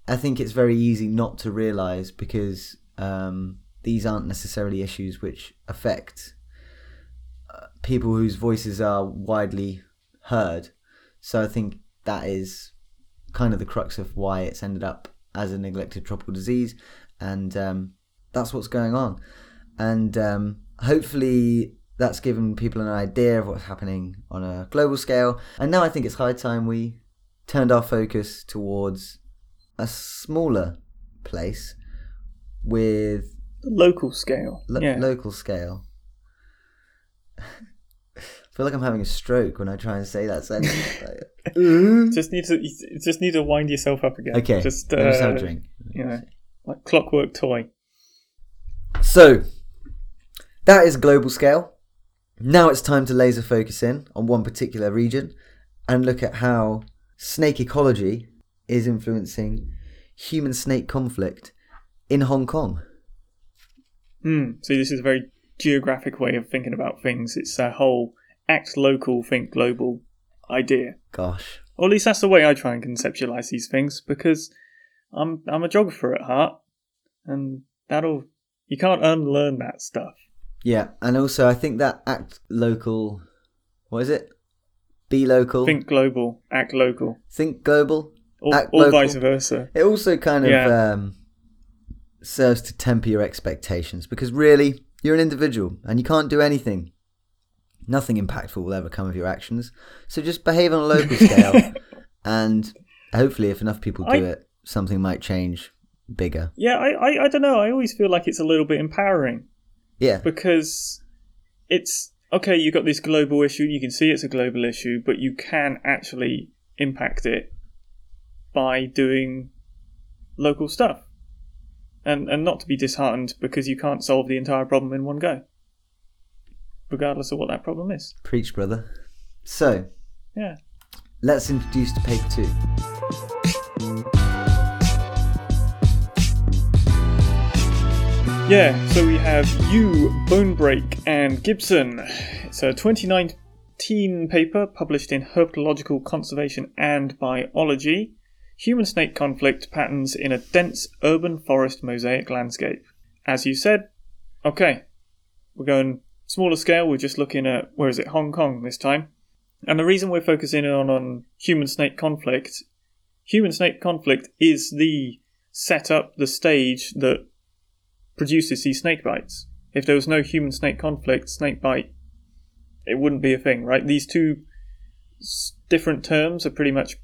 Speaker 1: I think it's very easy not to realize because um, these aren't necessarily issues which affect uh, people whose voices are widely heard. So I think that is kind of the crux of why it's ended up as a neglected tropical disease, and um, that's what's going on. And um, hopefully, that's given people an idea of what's happening on a global scale. And now I think it's high time we turned our focus towards a smaller place with
Speaker 2: Local scale.
Speaker 1: lo-
Speaker 2: yeah.
Speaker 1: local scale. <laughs> I feel like I'm having a stroke when I try and say that sentence. Like, <laughs>
Speaker 2: just need to just need to wind yourself up again.
Speaker 1: okay,
Speaker 2: Just
Speaker 1: me just have
Speaker 2: uh,
Speaker 1: a drink.
Speaker 2: you know, like clockwork toy.
Speaker 1: So, that is global scale. Now it's time to laser focus in on one particular region and look at how snake ecology is influencing human snake conflict in Hong Kong.
Speaker 2: Hmm, so this is a very geographic way of thinking about things. It's a whole act local, think global idea.
Speaker 1: Gosh.
Speaker 2: Or at least that's the way I try and conceptualize these things because I'm I'm a geographer at heart, and that'll you can't unlearn that stuff.
Speaker 1: Yeah, and also I think that act local, what is it? Be local.
Speaker 2: Think global, act local,
Speaker 1: Think global.
Speaker 2: or,
Speaker 1: Act
Speaker 2: or
Speaker 1: local.
Speaker 2: vice versa.
Speaker 1: It also kind of
Speaker 2: Yeah.
Speaker 1: um, serves to temper your expectations because really, you're an individual and you can't do anything. Nothing impactful will ever come of your actions. So just behave on a local <laughs> scale, and hopefully, if enough people do
Speaker 2: I-
Speaker 1: it, something might change bigger.
Speaker 2: Yeah, I, I I don't know. I always feel like it's a little bit empowering
Speaker 1: Yeah,
Speaker 2: because it's okay. You've got this global issue. You can see it's a global issue, but you can actually impact it by doing local stuff, and and not to be disheartened because you can't solve the entire problem in one go, regardless of what that problem is.
Speaker 1: preach, brother. So
Speaker 2: Yeah.
Speaker 1: let's introduce to paper two.
Speaker 2: Yeah, so we have Yue, Bonebrake, and Gibson. It's a 2019 paper published in Herpetological Conservation and Biology Human Snake Conflict Patterns in a Dense Urban Forest Mosaic Landscape. As you said, okay, we're going smaller scale, we're just looking at, where is it, Hong Kong this time. And the reason we're focusing on, on human snake conflict, human snake conflict is the setup, the stage that produces these snake bites. If there was no human snake conflict, snake bite, it wouldn't be a thing, right? These two different terms are pretty much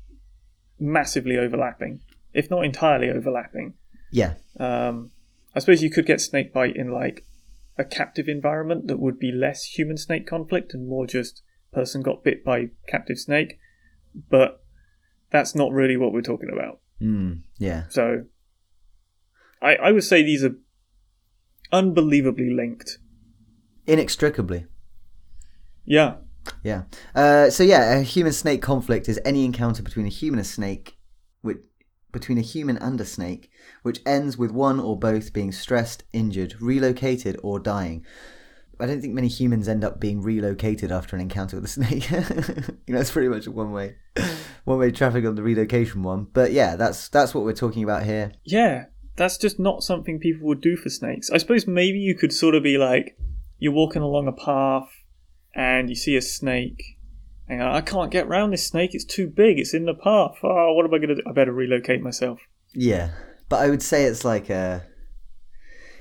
Speaker 2: massively overlapping, if not entirely overlapping.
Speaker 1: Yeah,
Speaker 2: Um, I suppose you could get snake bite in like a captive environment that would be less human snake conflict and more just person got bit by captive snake, but that's not really what we're talking about.
Speaker 1: mm, yeah,
Speaker 2: So I, I would say these are unbelievably linked.
Speaker 1: inextricably.
Speaker 2: Yeah.
Speaker 1: Yeah. Uh, so yeah, a human snake conflict is any encounter between a human and a snake, which, between a human and a snake, which ends with one or both being stressed, injured, relocated, or dying. I don't think many humans end up being relocated after an encounter with a snake. <laughs> you know, it's pretty much a one way, <laughs> one way traffic on the relocation one. But yeah, that's that's what we're talking about here.
Speaker 2: Yeah. That's just not something people would do for snakes. I suppose maybe you could sort of be like, you're walking along a path and you see a snake. And you're like, I can't get round this snake. It's too big. It's in the path. Oh, what am I going to do? I better relocate myself.
Speaker 1: Yeah, but I would say it's like a,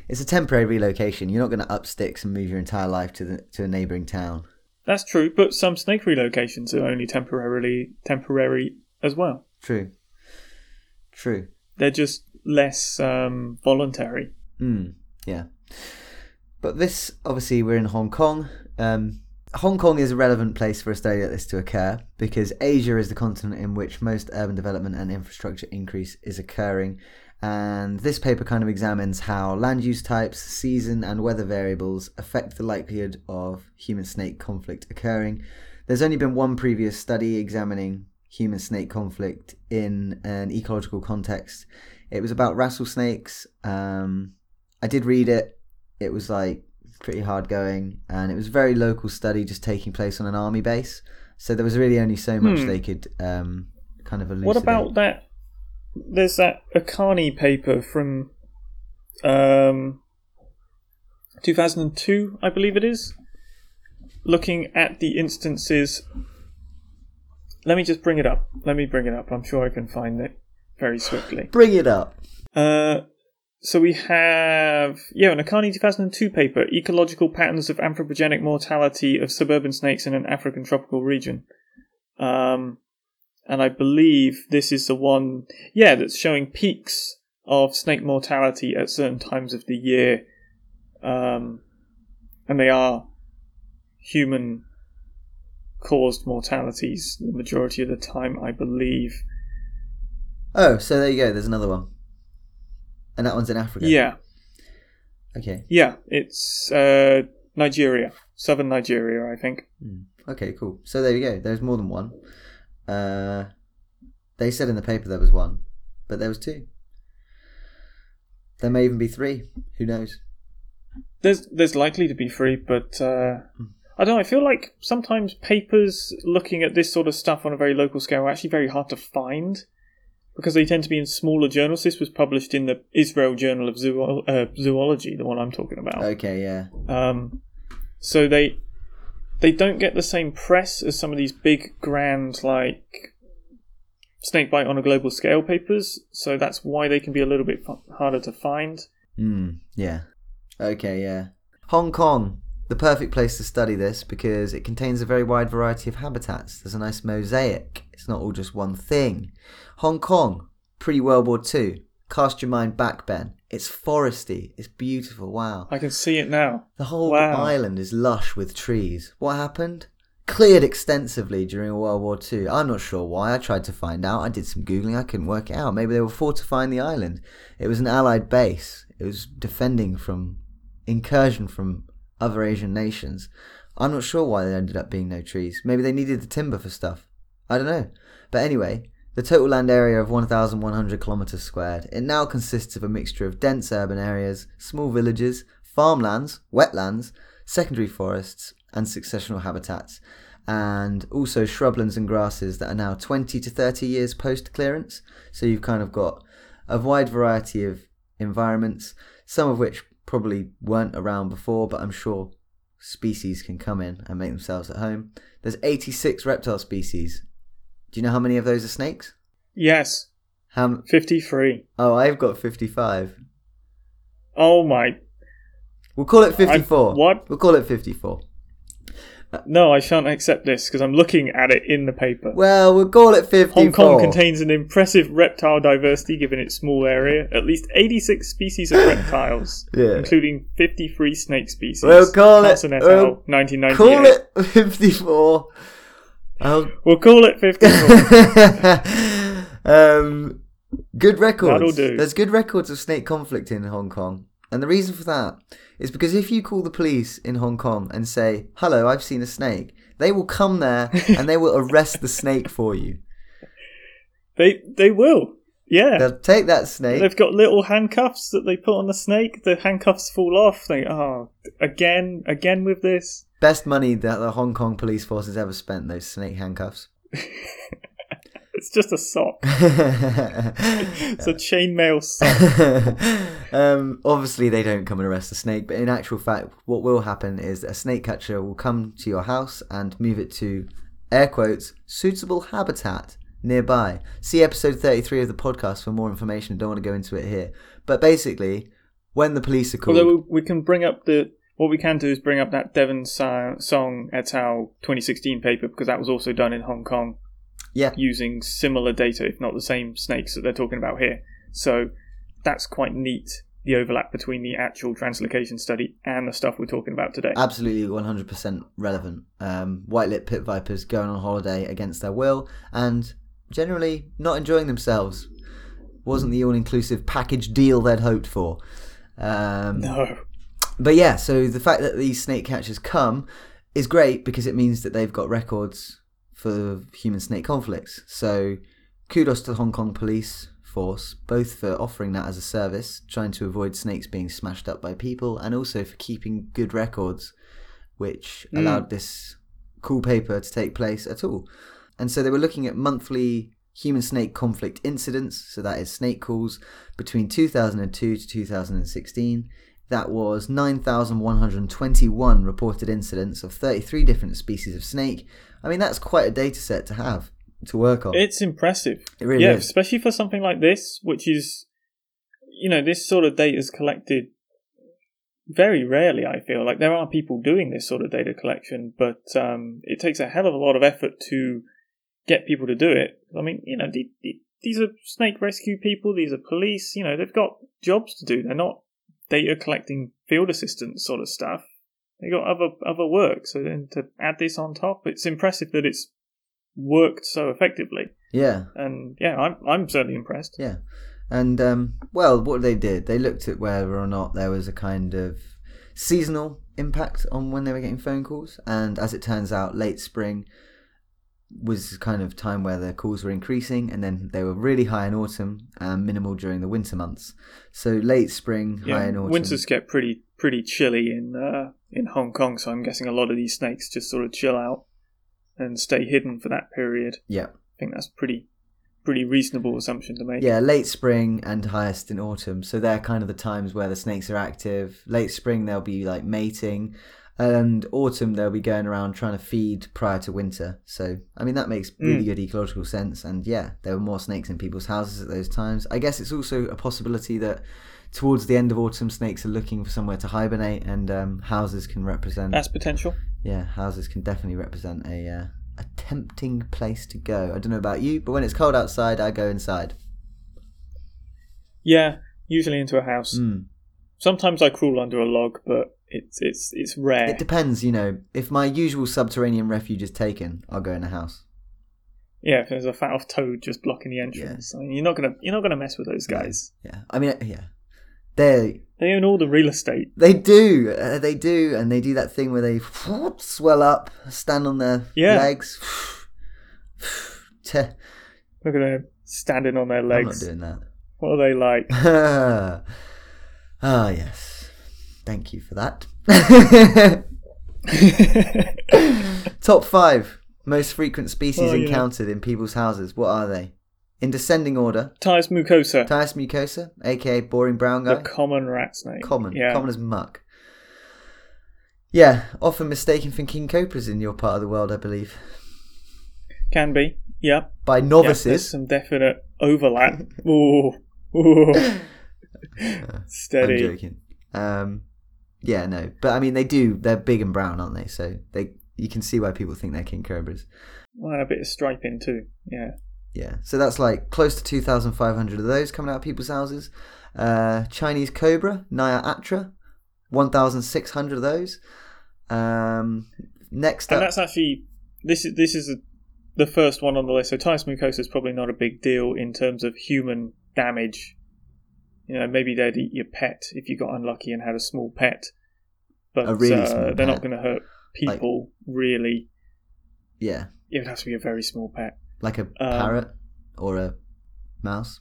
Speaker 1: it's a temporary relocation. You're not going to up sticks and move your entire life to the to a neighbouring town.
Speaker 2: That's true, but some snake relocations are only temporarily temporary as well.
Speaker 1: True. True.
Speaker 2: They're just less um, voluntary.
Speaker 1: Mm, yeah. But this, obviously, we're in Hong Kong. Um, Hong Kong is a relevant place for a study like this to occur because Asia is the continent in which most urban development and infrastructure increase is occurring. And this paper kind of examines how land use types, season, and weather variables affect the likelihood of human snake conflict occurring. There's only been one previous study examining human snake conflict in an ecological context. It was about rattlesnakes. Um, I did read it. It was like pretty hard going, and it was a very local study, just taking place on an army base. So there was really only so much
Speaker 2: Hmm.
Speaker 1: they could um, kind of elucidate.
Speaker 2: What about that? There's that Akani paper from um, 2002, I believe it is, looking at the instances. Let me just bring it up. Let me bring it up. I'm sure I can find it very swiftly.
Speaker 1: Bring it up.
Speaker 2: Uh, so we have yeah, an Akani 2002 paper, ecological patterns of anthropogenic mortality of suburban snakes in an African tropical region. Um, and I believe this is the one, yeah, that's showing peaks of snake mortality at certain times of the year, um, and they are human caused mortalities the majority of the time, I believe.
Speaker 1: Oh, so there you go. There's another one, and that one's in Africa.
Speaker 2: Yeah.
Speaker 1: Okay.
Speaker 2: Yeah, it's uh, Nigeria, southern Nigeria, I think.
Speaker 1: Hmm. Okay. Cool. So there you go. There's more than one. Uh, they said in the paper there was one, but there was two. There may even be three. Who knows?
Speaker 2: There's there's likely to be three, but uh, I don't know. I feel like sometimes papers looking at this sort of stuff on a very local scale are actually very hard to find because they tend to be in smaller journals. This was published in the Israel Journal of uh, Zoology, the one I'm talking about.
Speaker 1: Okay. Yeah.
Speaker 2: Um, so they they don't get the same press as some of these big, grand, like snakebite on a global scale papers. So that's why they can be a little bit harder to find.
Speaker 1: Hmm. Yeah. Okay. Yeah. Hong Kong, the perfect place to study this because it contains a very wide variety of habitats. There's a nice mosaic. It's not all just one thing. Hong Kong, pre World War II. Cast your mind back, Ben. It's foresty. It's beautiful. Wow.
Speaker 2: I can see it now.
Speaker 1: The whole
Speaker 2: Wow.
Speaker 1: island is lush with trees. What happened? Cleared extensively during World War II. I'm not sure why. I tried to find out. I did some googling. I couldn't work it out. Maybe they were fortifying the island. It was an Allied base. It was defending from incursion from other Asian nations. I'm not sure why there ended up being no trees. Maybe they needed the timber for stuff. I don't know. But anyway, the total land area of 1,100 kilometres squared. It now consists of a mixture of dense urban areas, small villages, farmlands, wetlands, secondary forests, and successional habitats, and also shrublands and grasses that are now 20 to 30 years post clearance. So you've kind of got a wide variety of environments, some of which probably weren't around before, but I'm sure species can come in and make themselves at home. There's 86 reptile species. Do you know how many of those are snakes?
Speaker 2: Yes,
Speaker 1: How? m-
Speaker 2: 53.
Speaker 1: Oh, I've got 55.
Speaker 2: Oh my.
Speaker 1: We'll call it 54.
Speaker 2: what?
Speaker 1: We'll call it 54.
Speaker 2: No, I shan't accept this because I'm looking at it in the paper.
Speaker 1: Well, we'll call it 54.
Speaker 2: Hong Kong contains an impressive reptile diversity given its small area. At least 86 species of reptiles, <laughs>
Speaker 1: Yeah.
Speaker 2: including 53 snake species.
Speaker 1: We'll call it-
Speaker 2: Karsen et
Speaker 1: we'll
Speaker 2: 1998.
Speaker 1: Call it 54. I'll...
Speaker 2: We'll call it 54. <laughs>
Speaker 1: um, good records.
Speaker 2: That'll do.
Speaker 1: There's good records of snake conflict in Hong Kong. And the reason for that is because if you call the police in Hong Kong and say, hello, I've seen a snake, they will come there and they will arrest the snake for you.
Speaker 2: they they will. Yeah.
Speaker 1: They'll take that snake.
Speaker 2: They've got little handcuffs that they put on the snake. The handcuffs fall off. They oh again again with this.
Speaker 1: Best money that the Hong Kong police force has ever spent, those snake handcuffs. <laughs>
Speaker 2: It's just a sock. <laughs> It's a chainmail sock. <laughs>
Speaker 1: um, obviously, they don't come and arrest the snake, but in actual fact, what will happen is a snake catcher will come to your house and move it to, air quotes, suitable habitat nearby. See episode 33 of the podcast for more information. I don't want to go into it here. But basically, when the police are called.
Speaker 2: Although we can bring up the what we can do is bring up that Devan-Song et al. 2016 paper because that was also done in Hong Kong.
Speaker 1: Yeah.
Speaker 2: using similar data, if not the same snakes that they're talking about here. So that's quite neat. The overlap between the actual translocation study and the stuff we're talking about today.
Speaker 1: Absolutely 100% relevant. Um, white-lipped pit vipers going on holiday against their will and generally not enjoying themselves. Wasn't the all-inclusive package deal they'd hoped for. Um,
Speaker 2: no.
Speaker 1: But yeah, so the fact that these snake catchers come is great because it means that they've got records for human snake conflicts. So kudos to the Hong Kong police force, both for offering that as a service, trying to avoid snakes being smashed up by people, and also for keeping good records, which
Speaker 2: Mm.
Speaker 1: allowed this cool paper to take place at all. And so they were looking at monthly human snake conflict incidents, so that is snake calls, between 2002 to 2016. That was 9,121 reported incidents of 33 different species of snake. I mean, that's quite a data set to have to work on.
Speaker 2: It's impressive.
Speaker 1: It really
Speaker 2: yeah,
Speaker 1: is.
Speaker 2: especially for something like this, which is, you know, this sort of data is collected very rarely. I feel like there are people doing this sort of data collection, but um, it takes a hell of a lot of effort to get people to do it. I mean, you know, the- the- these are snake rescue people. These are police. You know, they've got jobs to do. They're not data collecting field assistant sort of stuff. They got other other work. So then to add this on top, it's impressive that it's worked so effectively
Speaker 1: yeah,
Speaker 2: and yeah, I'm I'm certainly impressed.
Speaker 1: yeah. And, um, well, what they did, they looked at whether or not there was a kind of seasonal impact on when they were getting phone calls. And as it turns out, late spring was kind of time where the calls were increasing, and then they were really high in autumn and minimal during the winter months. So late spring, high
Speaker 2: Yeah,
Speaker 1: in autumn.
Speaker 2: winters get pretty pretty chilly in uh, in Hong Kong, so I'm guessing a lot of these snakes just sort of chill out and stay hidden for that period.
Speaker 1: Yeah.
Speaker 2: I think that's pretty pretty reasonable assumption to make.
Speaker 1: Yeah, late spring and highest in autumn. So they're kind of the times where the snakes are active. Late spring they'll be like mating, and autumn they'll be going around trying to feed prior to winter. So I mean that makes really
Speaker 2: Mm.
Speaker 1: good ecological sense. And yeah, there were more snakes in people's houses at those times. I guess it's also a possibility that towards the end of autumn snakes are looking for somewhere to hibernate, and um, houses can represent.
Speaker 2: That's potential.
Speaker 1: yeah, houses can definitely represent a. Uh, a tempting place to go. I don't know about you, but when it's cold outside, I go inside.
Speaker 2: Yeah, usually into a house.
Speaker 1: Mm.
Speaker 2: Sometimes I crawl under a log, but it's it's it's rare.
Speaker 1: It depends, you know. If my usual subterranean refuge is taken, I'll go in a house.
Speaker 2: yeah, if there's a fat off toad just blocking the entrance, I mean, you're not gonna you're not gonna mess with those guys.
Speaker 1: Yeah, I mean, yeah, they
Speaker 2: They own all the real estate.
Speaker 1: they do, uh, they do, and they do that thing where they swell up, stand on their
Speaker 2: Yeah.
Speaker 1: legs. Te-
Speaker 2: Look at them standing on their
Speaker 1: I'm not
Speaker 2: legs.
Speaker 1: doing that.
Speaker 2: What are they like? <laughs>
Speaker 1: ah, yes. Thank you for that. <laughs> Top five most frequent species
Speaker 2: Oh, yeah.
Speaker 1: encountered in people's houses. What are they? In descending order:
Speaker 2: Ptyas mucosa,
Speaker 1: Ptyas mucosa, aka boring brown guy.
Speaker 2: the common rat snake.
Speaker 1: common,
Speaker 2: yeah.
Speaker 1: common as muck. Yeah, often mistaken for king cobras in your part of the world, I believe,
Speaker 2: Can be. Yeah.
Speaker 1: by novices.
Speaker 2: some definite overlap. <laughs> Ooh. Ooh. <laughs>
Speaker 1: I'm
Speaker 2: Steady.
Speaker 1: joking. Um, yeah, no, but I mean they do. They're big and brown, aren't they? So they, you can see why people think they're king cobras.
Speaker 2: Well, and a bit of striping too. Yeah.
Speaker 1: Yeah, so that's like close to 2,500 of those coming out of people's houses. Uh, Chinese cobra, Naja atra, 1,600 of those. Um, next up
Speaker 2: And
Speaker 1: up,
Speaker 2: that's actually this is this is the first one on the list. So Ptyas mucosa is probably not a big deal in terms of human damage. You know, maybe they'd eat your pet if you got unlucky and had a small pet, but
Speaker 1: A really
Speaker 2: uh,
Speaker 1: small
Speaker 2: they're
Speaker 1: pet.
Speaker 2: not going to hurt people. really,
Speaker 1: yeah,
Speaker 2: it would have to be a very small pet.
Speaker 1: like a
Speaker 2: Um,
Speaker 1: parrot or a mouse.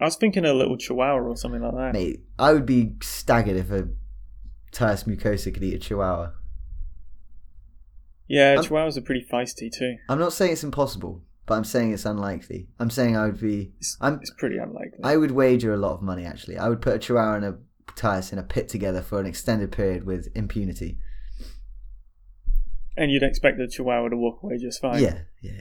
Speaker 2: I was thinking a little chihuahua or something like that.
Speaker 1: Mate, I would be staggered if a Ptyas mucosa could eat a chihuahua.
Speaker 2: Yeah,
Speaker 1: I'm-
Speaker 2: chihuahuas are pretty feisty too.
Speaker 1: I'm not saying it's impossible, but I'm saying it's unlikely. I'm saying I would be.
Speaker 2: It's,
Speaker 1: I'm.
Speaker 2: it's pretty unlikely.
Speaker 1: I would wager a lot of money. Actually, I would put a chihuahua and a Ptyas in a pit together for an extended period with impunity.
Speaker 2: and you'd expect the chihuahua to walk away just fine.
Speaker 1: Yeah, yeah,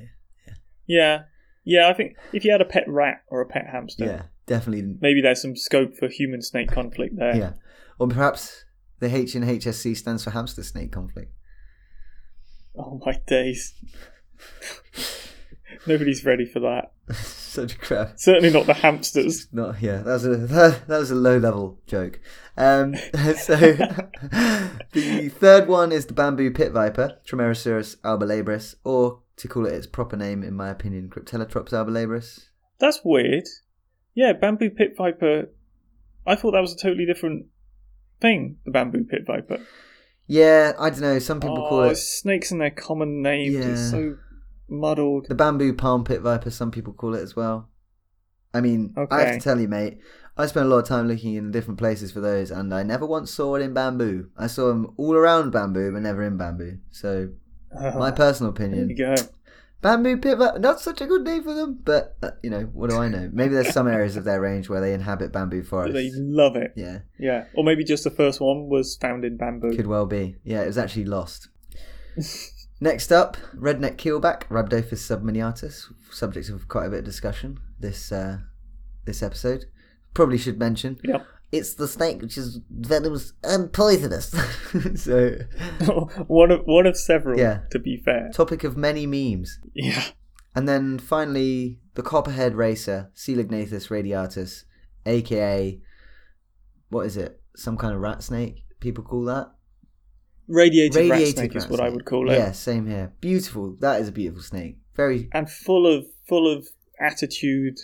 Speaker 2: Yeah. Yeah, I think if you had a pet rat or a pet hamster,
Speaker 1: yeah, definitely.
Speaker 2: maybe there's some scope for human snake conflict there.
Speaker 1: Yeah, or perhaps the H in HSC stands for hamster snake conflict.
Speaker 2: Oh my days. <laughs> Nobody's ready for that. <laughs>
Speaker 1: Such crap.
Speaker 2: Certainly not the hamsters. <laughs>
Speaker 1: Not yeah. That was a that, that was a low level joke. Um, so the third one is the bamboo pit viper, Trimeresurus albolabris, or to call it its proper name, in my opinion, Cryptelytrops albolabris.
Speaker 2: That's weird. Yeah, bamboo pit viper. I thought that was a totally different thing. The bamboo pit viper.
Speaker 1: Yeah, I don't know. Some people
Speaker 2: oh,
Speaker 1: call it
Speaker 2: snakes and their common names.
Speaker 1: Yeah.
Speaker 2: So muddled.
Speaker 1: the bamboo palm pit viper. Some people call it as well. I mean, I have to tell you, mate. I spent a lot of time looking in different places for those, and I never once saw it in bamboo. I saw them all around bamboo, but never in bamboo. So, my personal opinion,
Speaker 2: you go.
Speaker 1: Bamboo pit viper, not such a good name for them, but uh, you know, what do I know? Maybe there's some areas of their range where they inhabit bamboo <laughs> forests.
Speaker 2: They love it.
Speaker 1: Yeah,
Speaker 2: Yeah, or maybe just the first one was found in bamboo.
Speaker 1: could well be. Yeah, it was actually lost. <laughs> Next up, redneck keelback, Rhabdophis subminiatus, subject of quite a bit of discussion this uh, this episode. Probably should mention
Speaker 2: Yep.
Speaker 1: it's the snake which is venomous and poisonous. <laughs> so, <laughs>
Speaker 2: one of one of several.
Speaker 1: Yeah.
Speaker 2: To be fair.
Speaker 1: topic of many memes.
Speaker 2: Yeah.
Speaker 1: And then finally, the copperhead racer, Coelognathus radiatus, aka, what is it? Some kind of rat snake, people call that?
Speaker 2: Radiated, rat snake is what I would call it.
Speaker 1: Yeah, same here. Beautiful. That is a beautiful snake. Very,
Speaker 2: And full of full of attitude,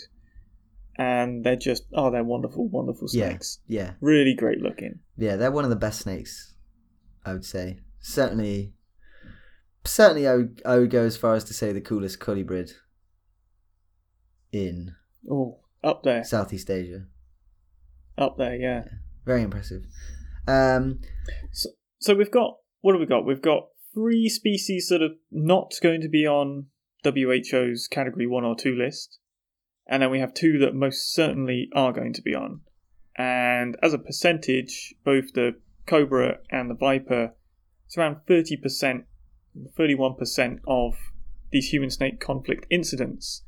Speaker 2: and they're just oh they're wonderful, wonderful snakes.
Speaker 1: yeah.
Speaker 2: Really great looking.
Speaker 1: Yeah, they're one of the best snakes, I would say. Certainly, certainly I would, I would go as far as to say the coolest colubrid in
Speaker 2: Oh, up there,
Speaker 1: Southeast Asia.
Speaker 2: up there, yeah.
Speaker 1: Very impressive. Um,
Speaker 2: So we've got what have we got? We've got three species that are not going to be on WHO's category one or two list, and then we have two that most certainly are going to be on. And as a percentage, both the cobra and the viper, it's around thirty percent, thirty-one percent of these human-snake conflict incidents.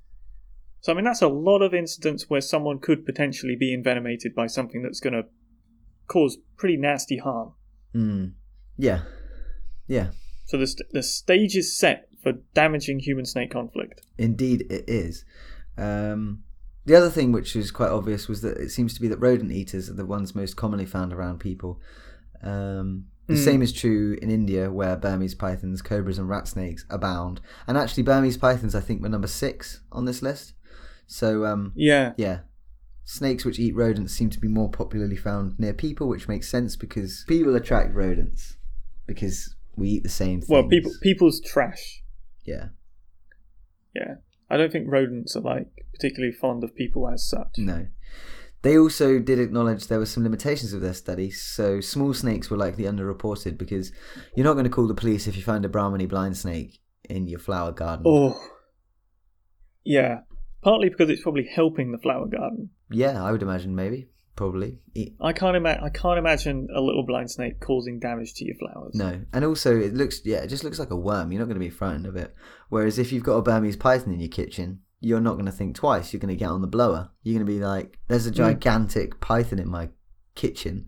Speaker 2: So I mean that's a lot of incidents where someone could potentially be envenomated by something that's going to cause pretty nasty harm.
Speaker 1: mm, yeah, yeah.
Speaker 2: So the, st- the stage is set for damaging human snake conflict.
Speaker 1: Indeed, it is. Um, the other thing which is quite obvious was that it seems to be that rodent eaters are the ones most commonly found around people. Um, the
Speaker 2: Mm.
Speaker 1: same is true in India, where Burmese pythons, cobras, and rat snakes abound. And actually, Burmese pythons, I think, were number six on this list. So, um,
Speaker 2: Yeah,
Speaker 1: yeah. Snakes which eat rodents seem to be more popularly found near people, which makes sense because people attract rodents because we eat the same things.
Speaker 2: well, people people's trash.
Speaker 1: Yeah.
Speaker 2: Yeah, I don't think rodents are like particularly fond of people as such.
Speaker 1: No. They also did acknowledge there were some limitations of their study, so small snakes were likely underreported because you're not going to call the police if you find a Brahminy blind snake in your flower garden.
Speaker 2: Oh, yeah. Partly because it's probably helping the flower garden.
Speaker 1: Yeah, I would imagine maybe, probably.
Speaker 2: I can't imagine. I can't imagine a little blind snake causing damage to your flowers.
Speaker 1: No, and also it looks yeah, it just looks like a worm. You're not going to be frightened of it. Whereas if you've got a Burmese python in your kitchen, you're not going to think twice. You're going to get on the blower. You're going to be like, "There's a mm. gigantic python in my kitchen.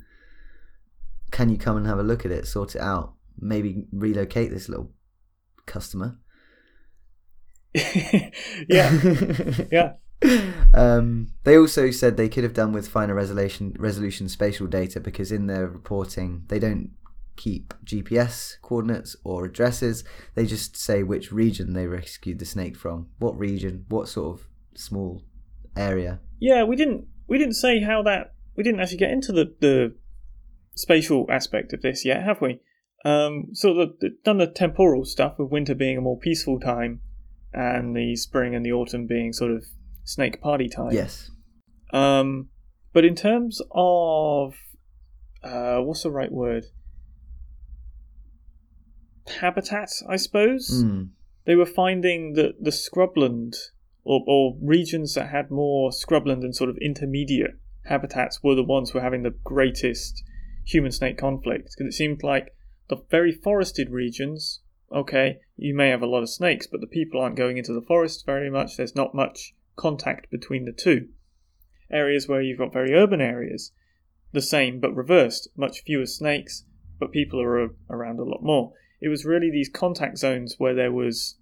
Speaker 1: Can you come and have a look at it? Sort it out. Maybe relocate this little customer." <laughs>
Speaker 2: yeah, <laughs> yeah.
Speaker 1: Um, they also said they could have done with finer resolution resolution spatial data because in their reporting they don't keep GPS coordinates or addresses. They just say which region they rescued the snake from, what region, what sort of small area.
Speaker 2: Yeah, we didn't we didn't say how that we didn't actually get into the the spatial aspect of this yet, have we? Um, so the, the done the temporal stuff of winter being a more peaceful time, and the spring and the autumn being sort of snake party time.
Speaker 1: Yes.
Speaker 2: Um, but in terms of uh, what's the right word? Habitat, I suppose
Speaker 1: Mm.
Speaker 2: they were finding that the scrubland or, or regions that had more scrubland and sort of intermediate habitats were the ones who were having the greatest human snake conflict because it seemed like the very forested regions okay you may have a lot of snakes but the people aren't going into the forest very much there's not much contact between the two areas where you've got very urban areas the same but reversed much fewer snakes but people are around a lot more it was really these contact zones where there was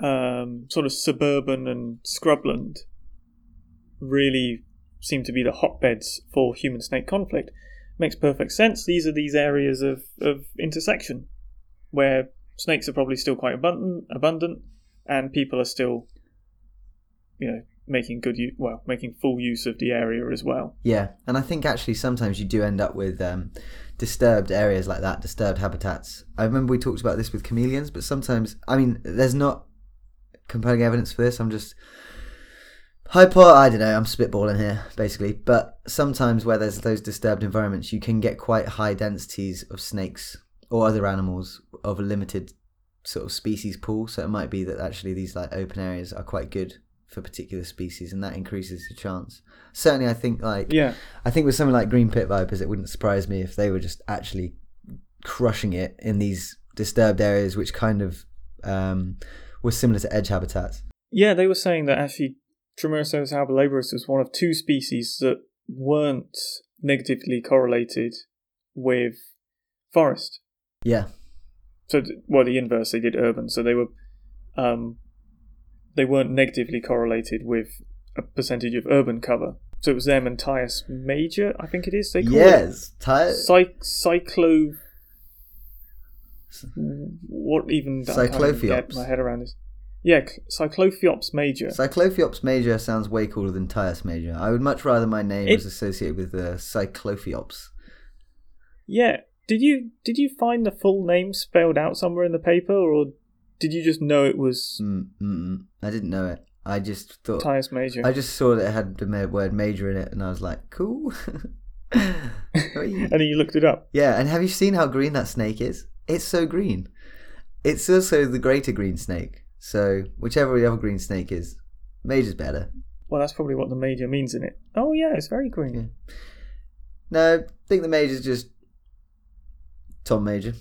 Speaker 2: um, sort of suburban and scrubland really seem to be the hotbeds for human snake conflict. Makes perfect sense. These are these areas of, of intersection where snakes are probably still quite abundant, abundant, and people are still, you know, making good use, well, making full use of the area as well.
Speaker 1: Yeah, and I think actually sometimes you do end up with um, disturbed areas like that, disturbed habitats. I remember we talked about this with chameleons, but sometimes, I mean, there's not compelling evidence for this. I'm just hypo. I don't know. I'm spitballing here, basically. But sometimes where there's those disturbed environments, you can get quite high densities of snakes or other animals of a limited sort of species pool. So it might be that actually these like open areas are quite good for particular species, and that increases the chance. Certainly, I think like
Speaker 2: Yeah.
Speaker 1: I think with something like green pit vipers, it wouldn't surprise me if they were just actually crushing it in these disturbed areas, which kind of um, were similar to edge habitats.
Speaker 2: Yeah, they were saying that actually Trimeresurus albolabris was one of two species that weren't negatively correlated with forest.
Speaker 1: Yeah,
Speaker 2: So, well, the inverse, they did urban. So they were, um, they weren't negatively correlated with a percentage of urban cover. So it was them and Ptyas major, I think it is. They call
Speaker 1: yes,
Speaker 2: it
Speaker 1: Ty-
Speaker 2: Cy- cyclo. What even? I get
Speaker 1: Cyclophiops.
Speaker 2: my head around this. Yeah, cl- Cyclophiops major.
Speaker 1: Cyclophiops major sounds way cooler than Ptyas major. I would much rather my name
Speaker 2: It-
Speaker 1: was associated with the Cyclophiops.
Speaker 2: Yeah. Did you did you find the full name spelled out somewhere in the paper, or did you just know it was
Speaker 1: Mm, mm-mm. I didn't know it. I just thought.
Speaker 2: Ptyas major?
Speaker 1: I just saw that it had the word major in it, and I was like, cool. <laughs>
Speaker 2: and then you looked it up.
Speaker 1: Yeah, and have you seen how green that snake is? It's so green. It's also the greater green snake. So whichever the other green snake is, major's better.
Speaker 2: Well, that's probably what the major means in it. Oh yeah, it's very green.
Speaker 1: Yeah. No, I think the major's just Tom Major.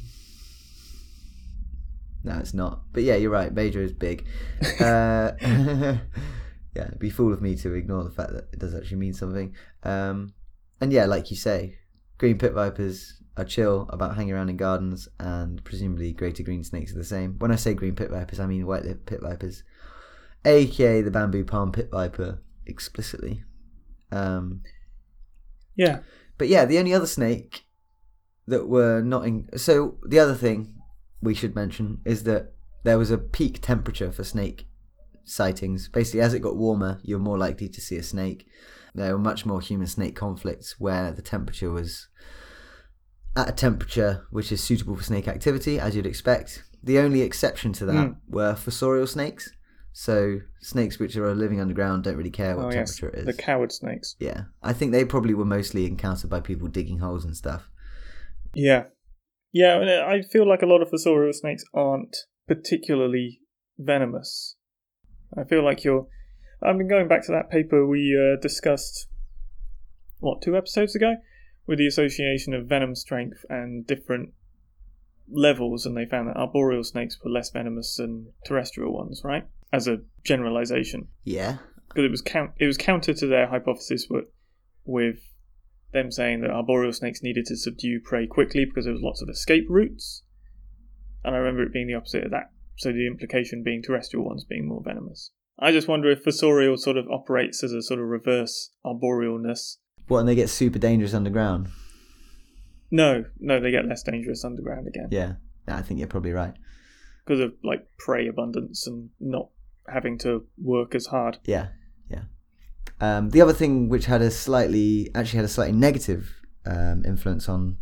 Speaker 1: No, it's not. But yeah, you're right. Major is big. <laughs> Uh, <laughs> yeah, it'd be fool of me to ignore the fact that it does actually mean something. Um, and yeah, like you say, green pit vipers are chill about hanging around in gardens, and presumably greater green snakes are the same. When I say green pit vipers, I mean white lip pit vipers, aka the bamboo palm pit viper, explicitly. Um,
Speaker 2: Yeah.
Speaker 1: but yeah, the only other snake that were not in. So the other thing we should mention is that there was a peak temperature for snake sightings. Basically, as it got warmer, you're more likely to see a snake. There were much more human snake conflicts where the temperature was at a temperature which is suitable for snake activity, as you'd expect. The only exception to that
Speaker 2: Mm.
Speaker 1: were fossorial snakes. So snakes which are living underground don't really care what
Speaker 2: oh yes,
Speaker 1: temperature it
Speaker 2: the coward snakes.
Speaker 1: Yeah, I think they probably were mostly encountered by people digging holes and stuff.
Speaker 2: Yeah. Yeah, and I feel like a lot of fossorial snakes aren't particularly venomous. I feel like you're. I've been going back to that paper we uh, discussed, what, two episodes ago? With the association of venom strength and different levels, and they found that arboreal snakes were less venomous than terrestrial ones, right? As a generalization.
Speaker 1: Yeah,
Speaker 2: because it was count it was counter to their hypothesis with, with them saying that arboreal snakes needed to subdue prey quickly because there was lots of escape routes. And I remember it being the opposite of that. So the implication being terrestrial ones being more venomous. I just wonder if fossorial sort of operates as a sort of reverse arborealness.
Speaker 1: what and they get super dangerous underground.
Speaker 2: No, no, they get less dangerous underground again
Speaker 1: Yeah, I think you're probably right.
Speaker 2: because of like prey abundance and not having to work as hard.
Speaker 1: Yeah, yeah. Um, the other thing which had a slightly, actually had a slightly negative um, influence on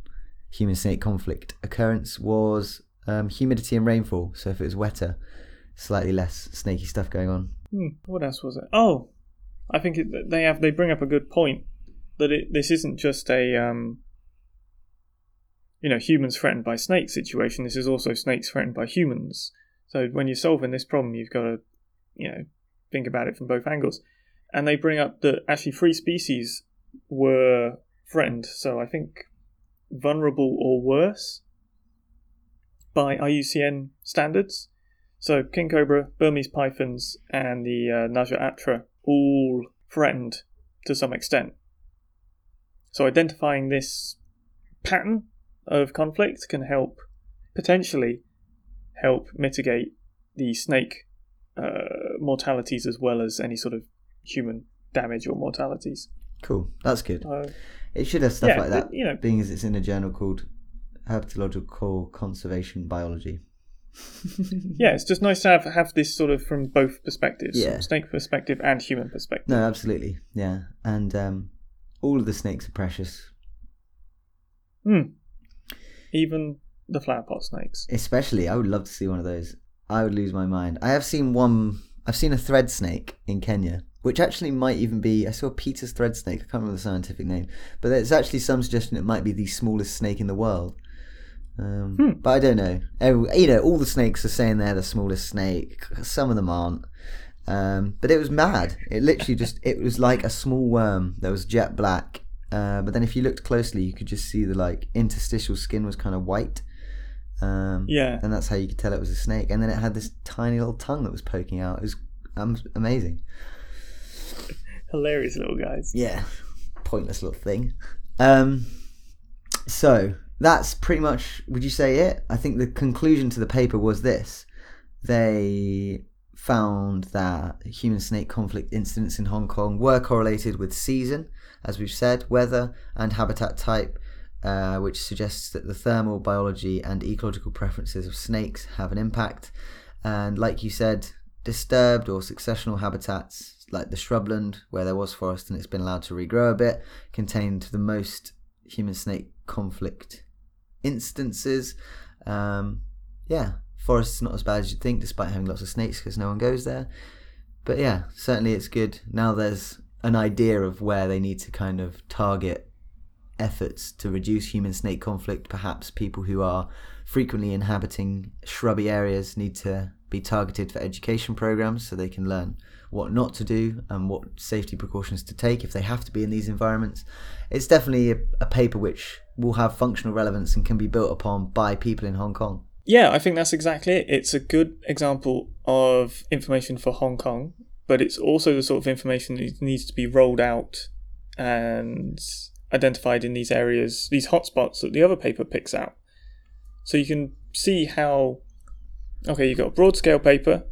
Speaker 1: human snake conflict occurrence was um, humidity and rainfall. So if it was wetter, slightly less snaky stuff going on.
Speaker 2: Hmm, what else was it? Oh, I think it, they have they bring up a good point that it, this isn't just a um, you know humans threatened by snakes situation. This is also snakes threatened by humans. So when you're solving this problem, you've got to you know think about it from both angles. And they bring up that actually three species were threatened. So I think vulnerable or worse by IUCN standards. So king cobra, Burmese pythons, and the uh, Naja atra all threatened to some extent. So identifying this pattern of conflict can help potentially help mitigate the snake uh, mortalities as well as any sort of human damage or mortalities.
Speaker 1: Cool. That's good.
Speaker 2: Uh,
Speaker 1: It should have stuff
Speaker 2: yeah,
Speaker 1: like that,
Speaker 2: but, you know,
Speaker 1: being as it's in a journal called Herpetological Conservation Biology. <laughs>
Speaker 2: yeah, it's just nice to have have this sort of from both perspectives,
Speaker 1: Yeah.
Speaker 2: snake perspective and human perspective.
Speaker 1: No, absolutely. Yeah. And um, all of the snakes are precious,
Speaker 2: Hmm. Even the flower pot snakes.
Speaker 1: especially. I would love to see one of those. I would lose my mind. I have seen one, I've seen a thread snake in Kenya, which actually might even be, I saw Peter's thread snake. I can't remember the scientific name, but there's actually some suggestion it might be the smallest snake in the world. Um,
Speaker 2: Hmm.
Speaker 1: But I don't know. Every, you know, all the snakes are saying they're the smallest snake. Some of them aren't. Um, but it was mad. It literally just, it was like a small worm that was jet black. Uh, but then if you looked closely, you could just see the like interstitial skin was kind of white. Um,
Speaker 2: Yeah.
Speaker 1: and that's how you could tell it was a snake. And then it had this tiny little tongue that was poking out. It was um, amazing.
Speaker 2: Hilarious little guys.
Speaker 1: Yeah, pointless little thing. Um, so that's pretty much. Would you say it? I think the conclusion to the paper was this: they found that human snake conflict incidents in Hong Kong were correlated with season, as we've said, weather, and habitat type. Uh, which suggests that the thermal biology and ecological preferences of snakes have an impact. And like you said, disturbed or successional habitats like the shrubland, where there was forest and it's been allowed to regrow a bit, contained the most human snake conflict instances. Um, yeah, forest's not as bad as you'd think, despite having lots of snakes because no one goes there. But yeah, certainly it's good. Now there's an idea of where they need to kind of target efforts to reduce human snake conflict. Perhaps people who are frequently inhabiting shrubby areas need to be targeted for education programs so they can learn what not to do and what safety precautions to take if they have to be in these environments. It's definitely a, a paper which will have functional relevance and can be built upon by people in Hong Kong.
Speaker 2: Yeah, I think that's exactly it. It's a good example of information for Hong Kong, but it's also the sort of information that needs to be rolled out and identified in these areas, these hotspots that the other paper picks out. So you can see how, okay, you've got a broad scale paper,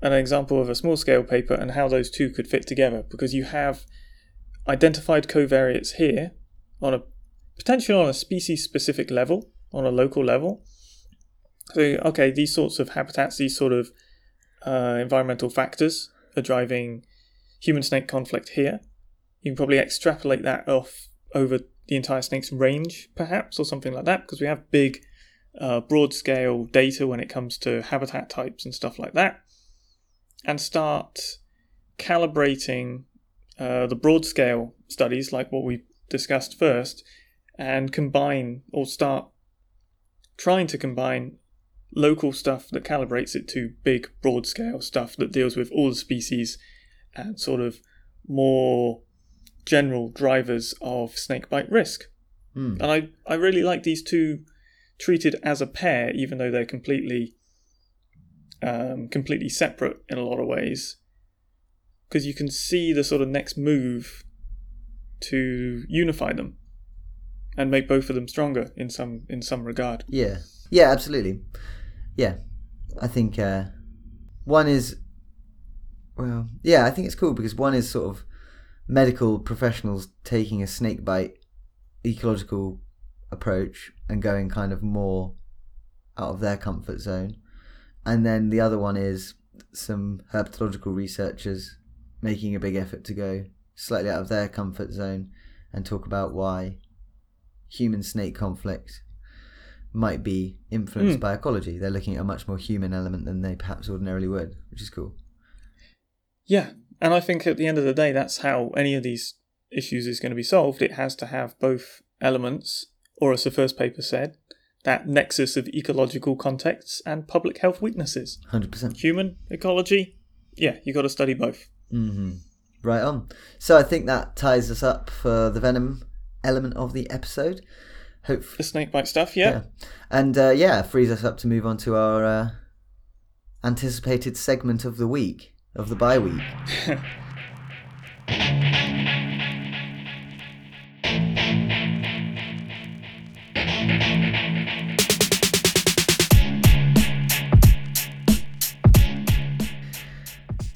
Speaker 2: an example of a small scale paper, and how those two could fit together because you have identified covariates here on a potentially on a species specific level, on a local level. So, okay, these sorts of habitats, these sort of uh, environmental factors are driving human snake conflict here. You can probably extrapolate that off over the entire snake's range, perhaps, or something like that, because we have big, uh, broad scale data when it comes to habitat types and stuff like that. And start calibrating uh, the broad scale studies, like what we discussed first, and combine or start trying to combine local stuff that calibrates it to big broad scale stuff that deals with all the species and sort of more general drivers of snakebite risk.
Speaker 1: Hmm.
Speaker 2: And I, I really like these two treated as a pair, even though they're completely um, completely separate in a lot of ways. Because you can see the sort of next move to unify them and make both of them stronger in some in some regard.
Speaker 1: Yeah. Yeah, absolutely. Yeah. I think uh, one is, well, yeah, I think it's cool because one is sort of medical professionals taking a snake bite ecological approach and going kind of more out of their comfort zone. And then the other one is some herpetological researchers making a big effort to go slightly out of their comfort zone and talk about why human snake conflict might be influenced
Speaker 2: Mm.
Speaker 1: by ecology. They're looking at a much more human element than they perhaps ordinarily would, which is cool.
Speaker 2: Yeah, and I think at the end of the day, that's how any of these issues is going to be solved. It has to have both elements, or as the first paper said, that nexus of ecological contexts and public health weaknesses.
Speaker 1: 100%.
Speaker 2: Human ecology, yeah, you got to study both.
Speaker 1: hmm Right on. So I think that ties us up for the venom element of the episode. Hope.
Speaker 2: The snakebite stuff, yeah.
Speaker 1: And uh, yeah, frees us up to move on to our uh, anticipated segment of the week, of the bye week. <laughs>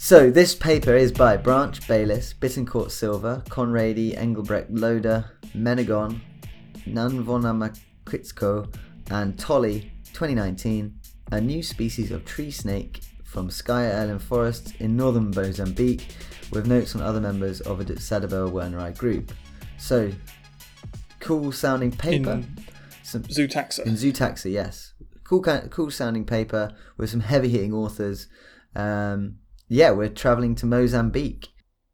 Speaker 1: So this paper is by Branch, Bayliss, Bittencourt Silver, Conradie, Engelbrecht Loader, Menegon, Nanvonamuquitxo, and Tolley 2019, a new species of tree snake from Sky Island forests in northern Mozambique, with notes on other members of the Sadaboa werneri group. So, cool sounding paper.
Speaker 2: In
Speaker 1: Some,
Speaker 2: Zootaxa.
Speaker 1: in Zootaxa, yes. Cool, cool sounding paper with some heavy hitting authors. Um, yeah, we're traveling to Mozambique.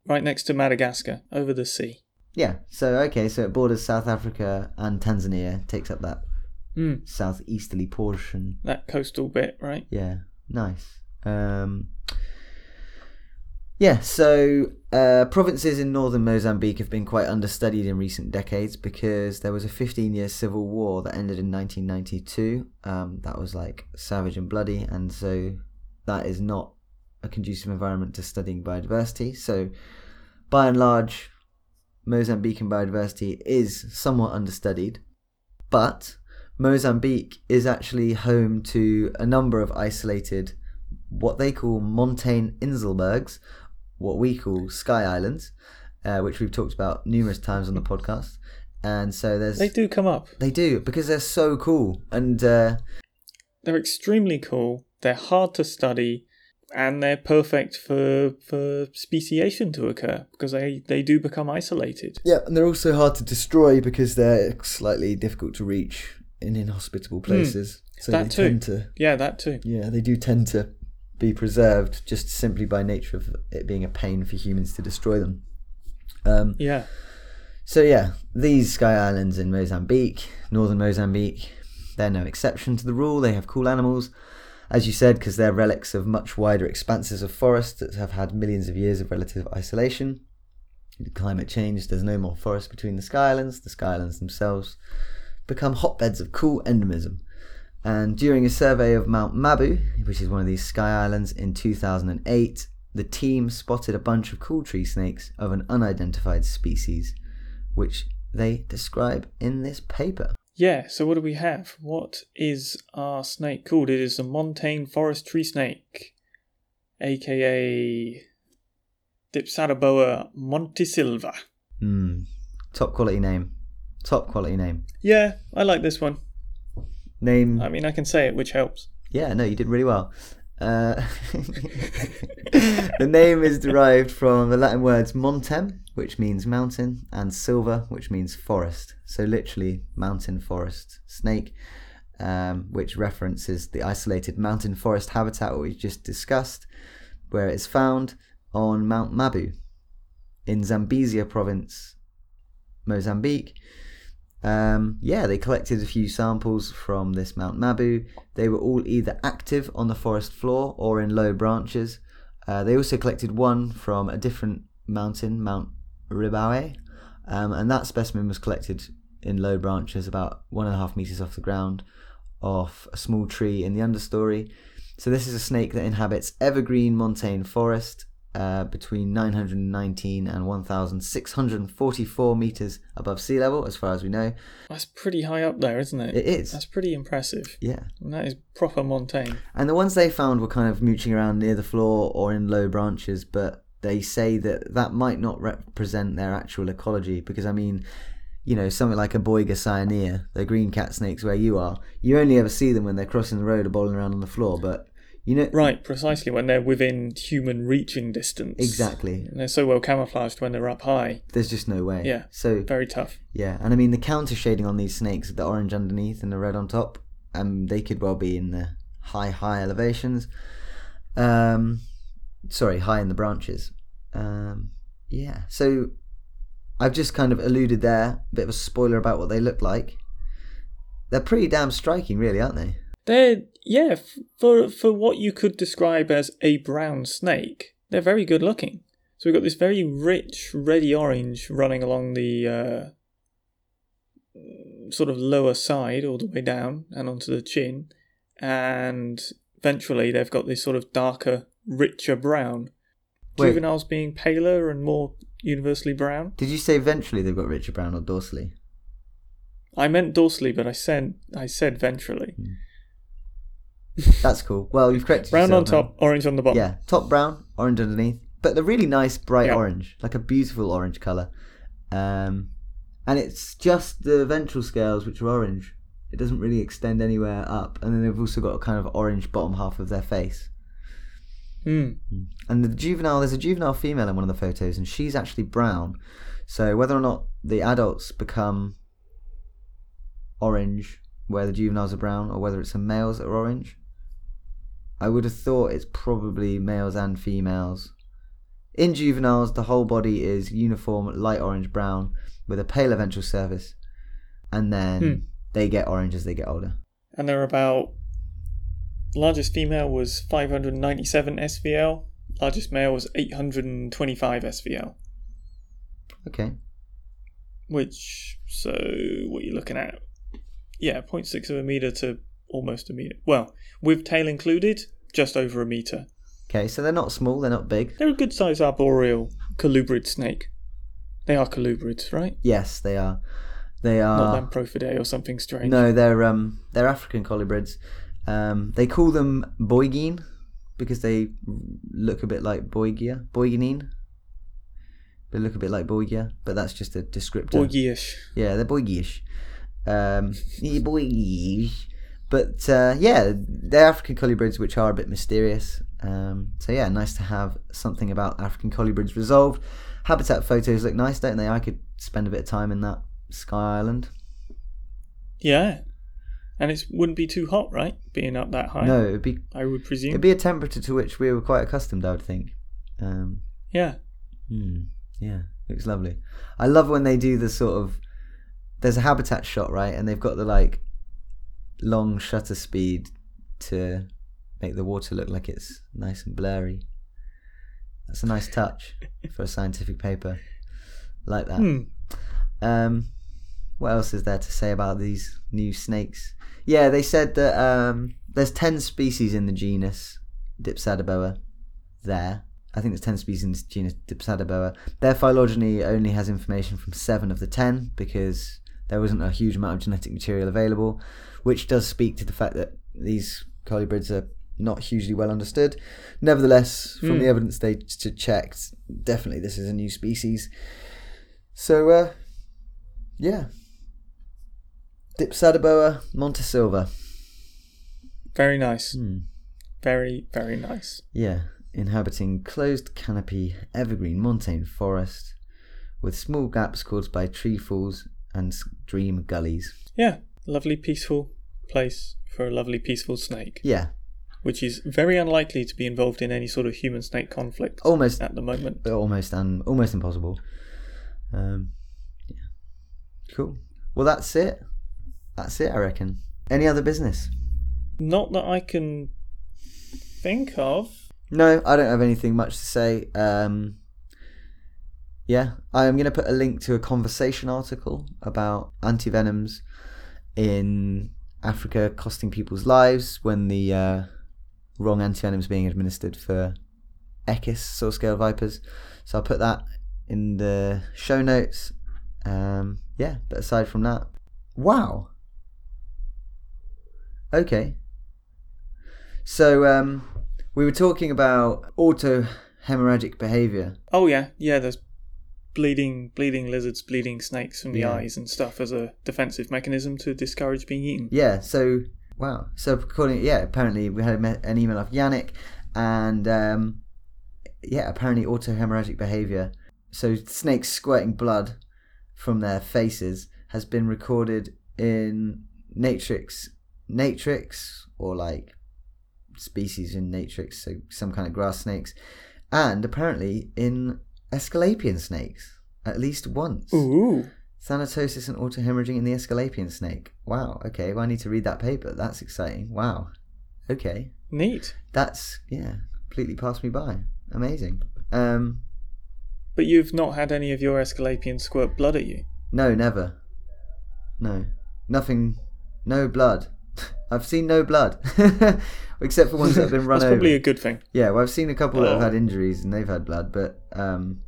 Speaker 2: right next to Madagascar, over the sea.
Speaker 1: Yeah, so okay, so it borders South Africa and Tanzania, takes up that
Speaker 2: Hmm.
Speaker 1: southeasterly portion.
Speaker 2: That coastal bit, right?
Speaker 1: Yeah, nice. Um, yeah, so uh, provinces in northern Mozambique have been quite understudied in recent decades because there was a 15 year civil war that ended in 1992. Um, that was like savage and bloody, and so that is not a conducive environment to studying biodiversity. So, by and large, Mozambican biodiversity is somewhat understudied, but Mozambique is actually home to a number of isolated, what they call montane Inselbergs, what we call sky islands, uh, which we've talked about numerous times on the podcast. And so there's
Speaker 2: They do come up.
Speaker 1: they do because they're so cool and uh,
Speaker 2: They're extremely cool. They're hard to study, and they're perfect for for speciation to occur because they they do become isolated.
Speaker 1: yeah, and they're also hard to destroy because they're slightly difficult to reach in inhospitable places. so
Speaker 2: that
Speaker 1: they
Speaker 2: too.
Speaker 1: tend to
Speaker 2: Yeah, that too.
Speaker 1: Yeah, they do tend to be preserved just simply by nature of it being a pain for humans to destroy them. Um,
Speaker 2: Yeah.
Speaker 1: so yeah, these sky islands in Mozambique, northern Mozambique, they're no exception to the rule. They have cool animals, as you said, because they're relics of much wider expanses of forest that have had millions of years of relative isolation. Climate change, there's no more forest between the sky islands. The sky islands themselves become hotbeds of cool endemism. And during a survey of Mount Mabu, which is one of these sky islands in 2008, the team spotted a bunch of cool tree snakes of an unidentified species, which they describe in this paper.
Speaker 2: Yeah, so what do we have? What is our snake called? It is the montane forest tree snake, aka Dipsadoboa montisilva.
Speaker 1: Hmm. Top quality name. Top quality name.
Speaker 2: Yeah, I like this one.
Speaker 1: Name.
Speaker 2: I mean, I can say it, which helps.
Speaker 1: Yeah, no, you did really well. Uh, <laughs> <laughs> the name is derived from the Latin words montem, which means mountain, and silva, which means forest. So literally, mountain forest snake, um, which references the isolated mountain forest habitat we just discussed, where it's found on Mount Mabu in Zambezia province, Mozambique. Um, yeah, they collected a few samples from this Mount Mabu. They were all either active on the forest floor or in low branches. Uh, they also collected one from a different mountain, Mount Ribaue, um, and that specimen was collected in low branches, about one and a half meters off the ground, off a small tree in the understory. So this is a snake that inhabits evergreen montane forest uh, between 919 and 1,644 meters above sea level, as far as we know.
Speaker 2: That's pretty high up there, isn't it?
Speaker 1: It is.
Speaker 2: That's pretty impressive.
Speaker 1: Yeah.
Speaker 2: And that is proper montane.
Speaker 1: And the ones they found were kind of mooching around near the floor or in low branches, but they say that that might not represent their actual ecology because, I mean, you know, something like a Boiga cyanea, the green cat snakes where you are, you only ever see them when they're crossing the road or bowling around on the floor, but you know.
Speaker 2: Right, precisely when they're within human reaching distance.
Speaker 1: Exactly.
Speaker 2: And they're so well camouflaged when they're up high.
Speaker 1: There's just no way.
Speaker 2: Yeah.
Speaker 1: So
Speaker 2: Very tough.
Speaker 1: Yeah, and I mean the counter shading on these snakes, the orange underneath and the red on top, um, they could well be in the high, high elevations. Um, sorry, high in the branches. Um, yeah, so I've just kind of alluded there, a bit of a spoiler about what they look like. They're pretty damn striking, really, aren't they?
Speaker 2: They're yeah, for for what you could describe as a brown snake, they're very good looking. So we've got this very rich reddy orange running along the uh, sort of lower side all the way down and onto the chin, and ventrally they've got this sort of darker, richer brown.
Speaker 1: Wait.
Speaker 2: Juveniles being paler and more universally brown.
Speaker 1: Did you say ventrally they've got richer Brown or dorsally?
Speaker 2: I meant dorsally, but I said I said ventrally.
Speaker 1: That's cool. Well, you've corrected
Speaker 2: Brown on
Speaker 1: yourself now.
Speaker 2: top, orange on the bottom.
Speaker 1: Yeah, top brown, orange underneath, but a really nice bright
Speaker 2: Yeah.
Speaker 1: orange, like a beautiful orange color. Um, and it's just the ventral scales which are orange. It doesn't really extend anywhere up, and then they've also got a kind of orange bottom half of their face.
Speaker 2: Hmm.
Speaker 1: And the juvenile, there's a juvenile female in one of the photos, and she's actually brown. So whether or not the adults become orange where the juveniles are brown, or whether it's the males that are orange, I would have thought it's probably males and females. In juveniles, the whole body is uniform light orange brown with a paler ventral surface, and then
Speaker 2: Hmm.
Speaker 1: they get orange as they get older.
Speaker 2: And they're about. Largest female was 597 SVL. Largest male was 825 SVL.
Speaker 1: Okay.
Speaker 2: Which, so what are you looking at? Yeah, 0.6 of a meter to almost a meter. Well, with tail included, just over a meter.
Speaker 1: Okay, so they're not small, they're not big.
Speaker 2: They're a good sized arboreal colubrid snake. They are colubrids, right?
Speaker 1: Yes, they are. They are.
Speaker 2: Not Lamprophiidae or something strange.
Speaker 1: No, they're um they're African colubrids. Um, they call them boigine because they look a bit like Boiga, boiginine. They look a bit like Boiga, but that's just a descriptor.
Speaker 2: Borgiish.
Speaker 1: Yeah, they're boygyish. Um, yeah, boygyish. But uh, yeah, they're African colubrids, which are a bit mysterious. Um, so yeah, nice to have something about African colubrids resolved. Habitat photos look nice, don't they? I could spend a bit of time in that Sky Island.
Speaker 2: Yeah. And it wouldn't be too hot, right? Being up that high.
Speaker 1: No, it'd be
Speaker 2: I would presume.
Speaker 1: It'd be a temperature to which we were quite accustomed, I would think. Um,
Speaker 2: yeah.
Speaker 1: hmm, yeah, looks lovely. I love when they do the sort of. There's a habitat shot, right? And they've got the like long shutter speed to make the water look like it's nice and blurry. That's a nice touch <laughs> for a scientific paper like that.
Speaker 2: Hmm.
Speaker 1: Um, what else is there to say about these new snakes? Yeah, they said that um, there's 10 species in the genus Dipsadoboa there. I think there's 10 species in the genus Dipsadoboa. Their phylogeny only has information from 7 of the 10 because there wasn't a huge amount of genetic material available, which does speak to the fact that these colubrids are not hugely well understood. Nevertheless, from
Speaker 2: Hmm.
Speaker 1: the evidence they t- checked, definitely this is a new species. So, uh, yeah. Dipsadoboa montisilva.
Speaker 2: Very nice.
Speaker 1: Hmm.
Speaker 2: Very, very nice.
Speaker 1: Yeah, inhabiting closed canopy evergreen montane forest with small gaps caused by tree falls and stream gullies.
Speaker 2: Yeah. Lovely, peaceful place for a lovely, peaceful snake,
Speaker 1: Yeah,
Speaker 2: which is very unlikely to be involved in any sort of human snake conflict
Speaker 1: almost
Speaker 2: at the moment.
Speaker 1: almost un, almost impossible. Um, yeah, cool. Well, that's it. That's it, I reckon. Any other business?
Speaker 2: Not that I can think of.
Speaker 1: No, I don't have anything much to say. Um, yeah, I'm going to put a link to a conversation article about antivenoms in Africa costing people's lives when the uh, wrong antivenom is being administered for Echis saw scale vipers. So I'll put that in the show notes. Um, yeah, but aside from that, wow. Okay. So um, we were talking about auto hemorrhagic behavior.
Speaker 2: Oh yeah, yeah. There's bleeding, bleeding lizards, bleeding snakes from the
Speaker 1: Yeah.
Speaker 2: eyes and stuff as a defensive mechanism to discourage being eaten.
Speaker 1: Yeah. So wow. So according, yeah, apparently we had an email off Yannick, and um, yeah, apparently auto hemorrhagic behavior. So snakes squirting blood from their faces has been recorded in Natrix, Natrix, or like species in Natrix, so some kind of grass snakes, and apparently in Aesculapian snakes at least once.
Speaker 2: Ooh,
Speaker 1: Thanatosis and autohemorrhaging in the Aesculapian snake. Wow, okay, well, I need to read that paper. That's exciting. Wow. Okay.
Speaker 2: neat.
Speaker 1: That's, yeah, completely passed me by. Amazing. Um,
Speaker 2: But you've not had any of your Aesculapians squirt blood at you.
Speaker 1: no, never. No. Nothing. No blood. <laughs> I've seen no blood. <laughs> Except for ones that have been <laughs> run
Speaker 2: That's
Speaker 1: over.
Speaker 2: probably a good thing.
Speaker 1: Yeah, well, I've seen a couple that have
Speaker 2: Oh.
Speaker 1: had injuries and they've had blood, but um,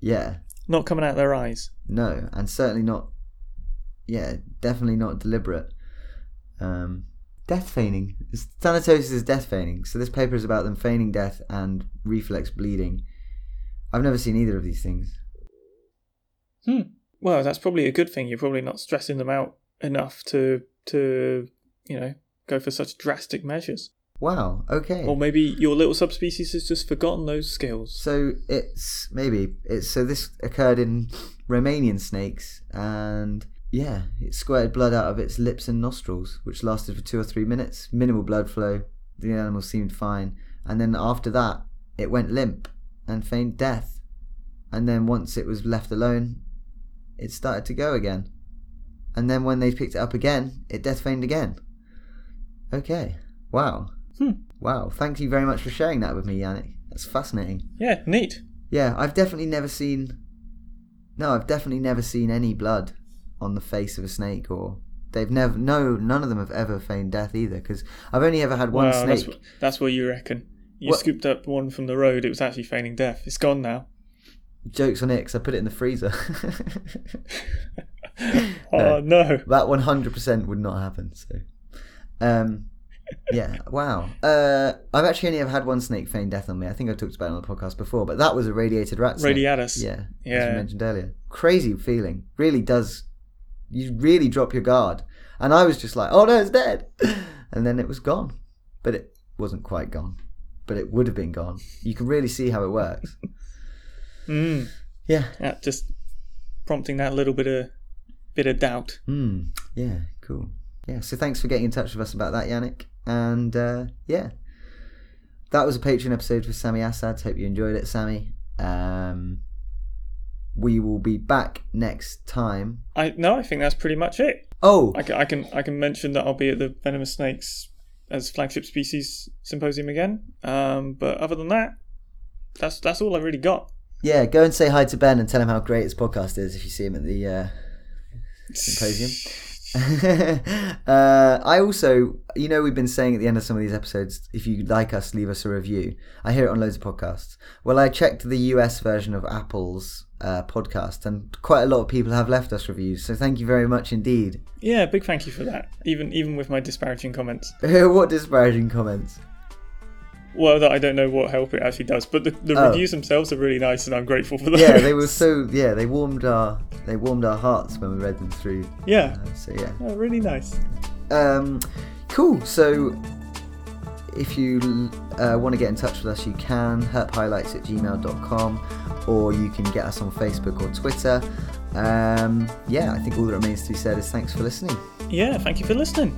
Speaker 1: yeah,
Speaker 2: Not coming out their eyes.
Speaker 1: no, and certainly not. Yeah, definitely not deliberate. Um, Death feigning. Thanatosis is death feigning. So this paper is about them feigning death and reflex bleeding. I've never seen either of these things. Hmm.
Speaker 2: Well, that's probably a good thing. You're probably not stressing them out enough to to you know go for such drastic measures.
Speaker 1: Wow. Okay.
Speaker 2: Or maybe your little subspecies has just forgotten those skills.
Speaker 1: So it's maybe it's so this occurred in Romanian snakes, and yeah, it squirted blood out of its lips and nostrils, which lasted for two or three minutes. Minimal blood flow. The animal seemed fine, and then after that, it went limp and feigned death. And then once it was left alone, it started to go again. And then when they picked it up again, it death feigned again. Okay. Wow.
Speaker 2: Hmm.
Speaker 1: Wow. Thank you very much for sharing that with me, Yannick. That's fascinating.
Speaker 2: Yeah, neat.
Speaker 1: Yeah, I've definitely never seen. No, I've definitely never seen any blood on the face of a snake, or they've never. No, none of them have ever feigned death either. Because I've only ever had one
Speaker 2: Wow, that's,
Speaker 1: snake.
Speaker 2: wh- that's what you reckon. You
Speaker 1: What-
Speaker 2: scooped up one from the road. It was actually feigning death. It's gone now.
Speaker 1: Jokes on it, because I put it in the freezer. <laughs>
Speaker 2: Oh <laughs> no.
Speaker 1: that one hundred percent would not happen. So, um, yeah, wow. Uh, I've actually only ever had one snake feign death on me. I think I've talked about it on the podcast before, but that was a radiated rat snake.
Speaker 2: Radiatus.
Speaker 1: Yeah,
Speaker 2: yeah.
Speaker 1: as you mentioned earlier. Crazy feeling. Really does. You really drop your guard. And I was just like, oh no, it's dead. <laughs> And then it was gone. But it wasn't quite gone. But it would have been gone. You can really see how it works. <laughs>
Speaker 2: Mm.
Speaker 1: Yeah.
Speaker 2: Yeah, just prompting that little bit of bit of doubt.
Speaker 1: Hmm. Yeah, cool. Yeah, so thanks for getting in touch with us about that, Yannick. And uh, yeah, that was a Patreon episode with Sammy Assad. Hope you enjoyed it, Sammy. Um, we will be back next time.
Speaker 2: I no, I think that's pretty much it.
Speaker 1: Oh,
Speaker 2: I can, I can I can mention that I'll be at the venomous snakes as flagship species symposium again. Um, but other than that, that's that's all I really got.
Speaker 1: yeah, go and say hi to Ben and tell him how great his podcast is if you see him at the uh, symposium. <laughs> <laughs> uh, I also, you know, we've been saying at the end of some of these episodes, if you like us, leave us a review. I hear it on loads of podcasts. Well, I checked the US version of Apple's uh, podcast, and quite a lot of people have left us reviews. So thank you very much indeed.
Speaker 2: Yeah, big thank you for that. Even even with my disparaging comments. <laughs>
Speaker 1: what disparaging comments?
Speaker 2: Well, I don't know what help it actually does, but the, the
Speaker 1: Oh.
Speaker 2: reviews themselves are really nice, and I'm grateful for those.
Speaker 1: Yeah, they <laughs> were so. Yeah, they warmed our they warmed our hearts when we read them through.
Speaker 2: yeah,
Speaker 1: Uh, so yeah.
Speaker 2: oh, really nice.
Speaker 1: Um, cool. So, if you uh, want to get in touch with us, you can herphighlights at gmail.com or you can get us on Facebook or Twitter. Um, yeah, I think all that remains to be said is thanks for listening.
Speaker 2: Yeah, thank you for listening.